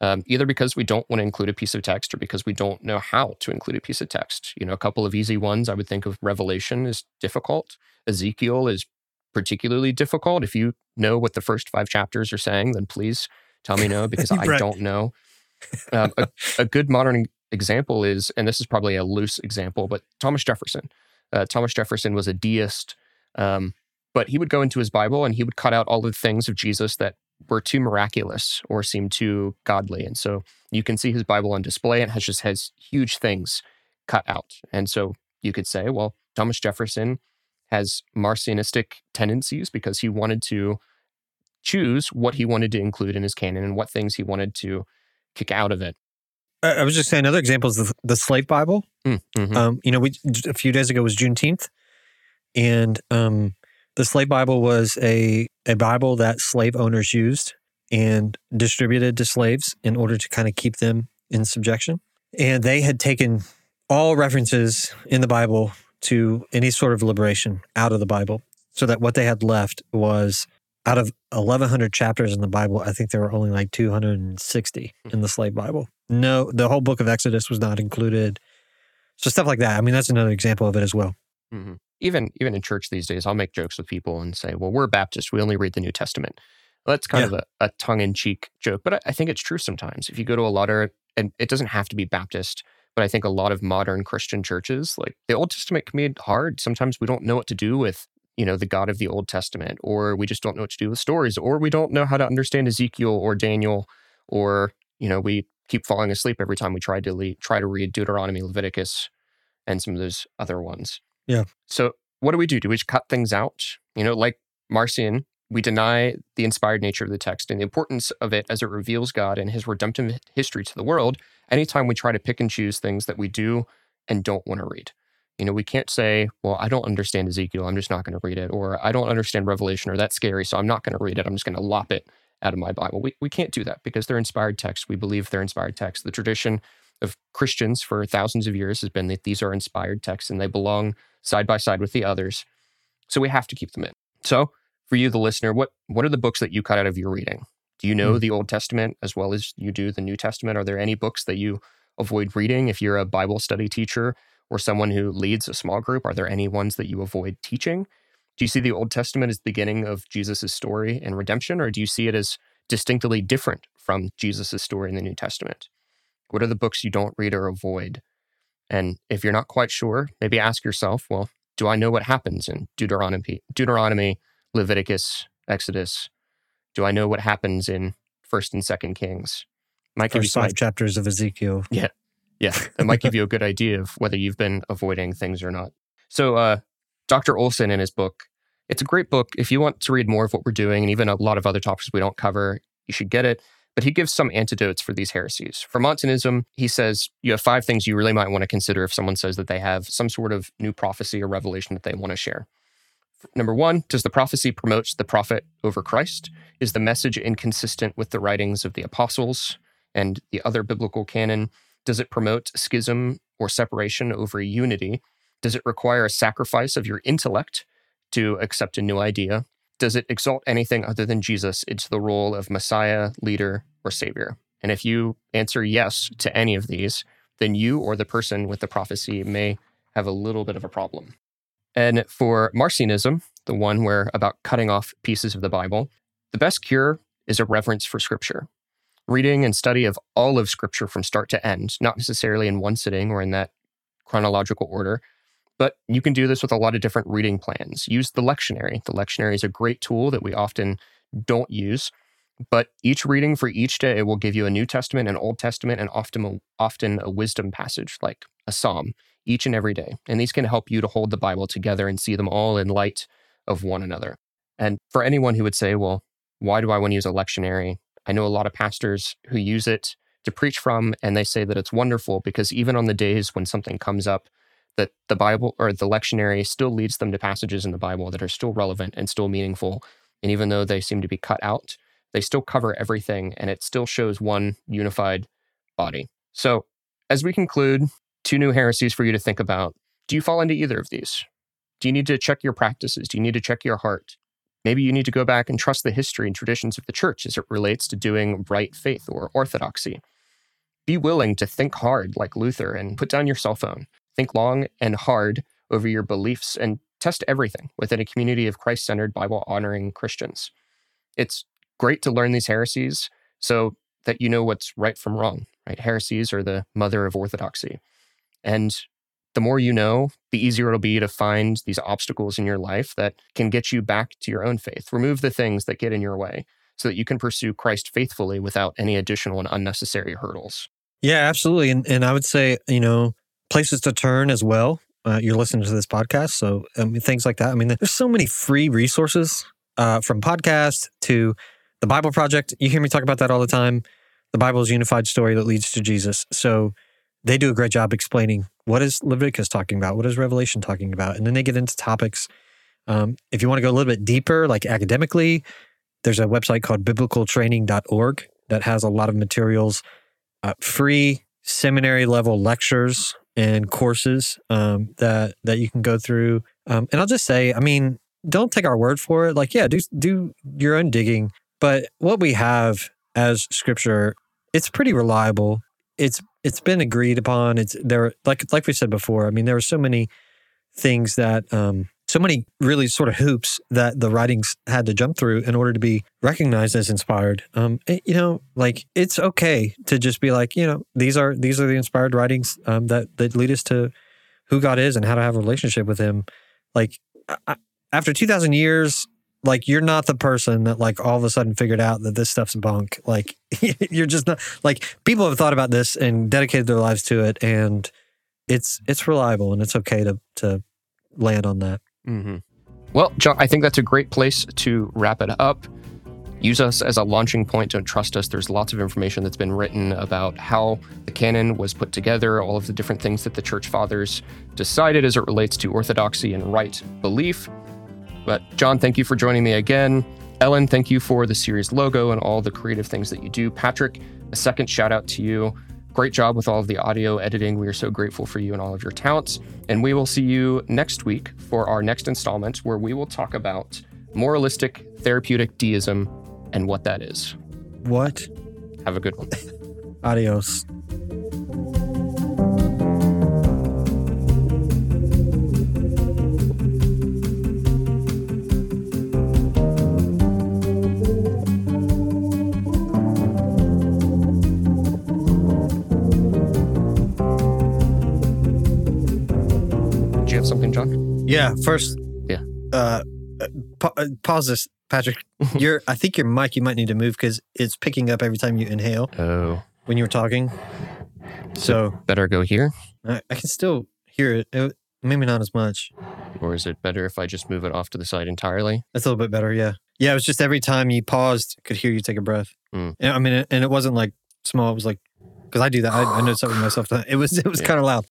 um, either because we don't want to include a piece of text or because we don't know how to include a piece of text. You know, a couple of easy ones I would think of Revelation is difficult. Ezekiel is particularly difficult. If you know what the first five chapters are saying, then please tell me no because right. I don't know. Um, a, a, good modern example is, and this is probably a loose example, but Thomas Jefferson. Uh, Thomas Jefferson was a deist. Um, but he would go into his Bible and he would cut out all the things of Jesus that were too miraculous or seemed too godly. And so you can see his Bible on display and has just has huge things cut out. And so you could say, well, Thomas Jefferson has Marcionistic tendencies because he wanted to choose what he wanted to include in his canon and what things he wanted to kick out of it. I was just saying another example is the, the slave Bible. Mm, mm-hmm. Um, you know, we a few days ago was Juneteenth, and um, the slave Bible was a, a Bible that slave owners used and distributed to slaves in order to kind of keep them in subjection. And they had taken all references in the Bible to any sort of liberation out of the Bible, so that what they had left was out of 1,100 chapters in the Bible, I think there were only like 260 in the slave Bible. No, the whole book of Exodus was not included. So stuff like that. I mean, that's another example of it as well. Mm-hmm even even in church these days, I'll make jokes with people and say, "Well, we're Baptist. We only read the New Testament." Well, that's kind yeah. of a, a tongue in cheek joke, but I, I, think it's true sometimes. If you go to a lot of, and it doesn't have to be Baptist, but I think a lot of modern Christian churches, like the Old Testament, can be hard. Sometimes we don't know what to do with you know the God of the Old Testament, or we just don't know what to do with stories, or we don't know how to understand Ezekiel or Daniel, or you know we keep falling asleep every time we try to le- try to read Deuteronomy, Leviticus, and some of those other ones. Yeah. So what do we do? Do we just cut things out? You know, like Marcion, we deny the inspired nature of the text and the importance of it as it reveals God and his redemptive history to the world anytime we try to pick and choose things that we do and don't want to read. You know, we can't say, well, I don't understand Ezekiel, I'm just not going to read it, or I don't understand Revelation, or that's scary, so I'm not going to read it, I'm just going to lop it out of my Bible. We, we can't do that because they're inspired texts. We believe they're inspired texts. The tradition of Christians for thousands of years has been that these are inspired texts and they belong side by side with the others. So we have to keep them in. So for you, the listener, what what are the books that you cut out of your reading? Do you know mm. the Old Testament as well as you do the New Testament? Are there any books that you avoid reading if you're a Bible study teacher or someone who leads a small group? Are there any ones that you avoid teaching? Do you see the Old Testament as the beginning of Jesus' story and redemption, or do you see it as distinctly different from Jesus' story in the New Testament? What are the books you don't read or avoid? And if you're not quite sure, maybe ask yourself, well, Do I know what happens in Deuteronomy, Deuteronomy, Leviticus, Exodus? Do I know what happens in First and Second Kings? Might you five chapters of Ezekiel. Yeah, yeah, it might give you a good idea of whether you've been avoiding things or not. So, uh, Dr. Olson in his book, it's a great book. If you want to read more of what we're doing and even a lot of other topics we don't cover, you should get it. But he gives some antidotes for these heresies. For Montanism, he says you have five things you really might want to consider if someone says that they have some sort of new prophecy or revelation that they want to share. Number one, does the prophecy promote the prophet over Christ? Is the message inconsistent with the writings of the apostles and the other biblical canon? Does it promote schism or separation over unity? Does it require a sacrifice of your intellect to accept a new idea? Does it exalt anything other than Jesus into the role of Messiah, leader, or Savior? And if you answer yes to any of these, then you or the person with the prophecy may have a little bit of a problem. And for Marcionism, the one where about cutting off pieces of the Bible, the best cure is a reverence for Scripture. Reading and study of all of Scripture from start to end, not necessarily in one sitting or in that chronological order, but you can do this with a lot of different reading plans. Use the lectionary. The lectionary is a great tool that we often don't use, but each reading for each day it will give you a New Testament, an Old Testament, and often a, often a wisdom passage like a psalm each and every day. And these can help you to hold the Bible together and see them all in light of one another. And for anyone who would say, well, why do I want to use a lectionary? I know a lot of pastors who use it to preach from, and they say that it's wonderful because even on the days when something comes up that the Bible or the lectionary still leads them to passages in the Bible that are still relevant and still meaningful. And even though they seem to be cut out, they still cover everything and it still shows one unified body. So, as we conclude, two new heresies for you to think about. Do you fall into either of these? Do you need to check your practices? Do you need to check your heart? Maybe you need to go back and trust the history and traditions of the church as it relates to doing right faith or orthodoxy. Be willing to think hard like Luther and put down your cell phone. Think long and hard over your beliefs and test everything within a community of Christ centered, Bible honoring Christians. It's great to learn these heresies so that you know what's right from wrong, right? Heresies are the mother of orthodoxy. And the more you know, the easier it'll be to find these obstacles in your life that can get you back to your own faith. Remove the things that get in your way so that you can pursue Christ faithfully without any additional and unnecessary hurdles. Yeah, absolutely. And, and I would say, you know, places to turn as well. Uh, you're listening to this podcast, so I mean, things like that. I mean, there's so many free resources uh, from podcasts to the Bible Project. You hear me talk about that all the time. The Bible is a unified story that leads to Jesus. So they do a great job explaining what is Leviticus talking about, what is Revelation talking about, and then they get into topics. Um, if you want to go a little bit deeper, like academically, there's a website called biblicaltraining.org that has a lot of materials, uh, free seminary level lectures and courses um, that that you can go through. Um, and I'll just say, I mean, don't take our word for it. Like, yeah, do do your own digging. But what we have as scripture, it's pretty reliable. It's it's been agreed upon. It's there, like like we said before. I mean, there are so many things that um, so many really sort of hoops that the writings had to jump through in order to be recognized as inspired. Um, it, you know, like it's okay to just be like, you know, these are these are the inspired writings um, that that lead us to who God is and how to have a relationship with Him. Like I, after two thousand years, like you're not the person that like all of a sudden figured out that this stuff's bunk. Like you're just not like people have thought about this and dedicated their lives to it, and it's it's reliable and it's okay to to land on that. Mm-hmm. Well, John, I think that's a great place to wrap it up. Use us as a launching point. Don't trust us. There's lots of information that's been written about how the canon was put together, all of the different things that the church fathers decided as it relates to orthodoxy and right belief. But, John, thank you for joining me again. Ellen, thank you for the series logo and all the creative things that you do. Patrick, a second shout out to you. Great job with all of the audio editing. We are so grateful for you and all of your talents. And we will see you next week for our next installment where we will talk about moralistic therapeutic deism and what that is. What? Have a good one. Adios. Yeah. First. Yeah. Uh, pa- uh, pause this, Patrick. Your, I think your mic you might need to move because it's picking up every time you inhale Oh, when you were talking. So better go here, I, I can still hear it. It- Maybe not as much. or is it better if I just move it off to the side entirely? That's a little bit better. Yeah. Yeah. It was just every time you paused, could hear you take a breath. Mm. And, I mean, and it wasn't like small. It was like, because I do that. I, I that with myself. It was, it was Yeah. kind of loud.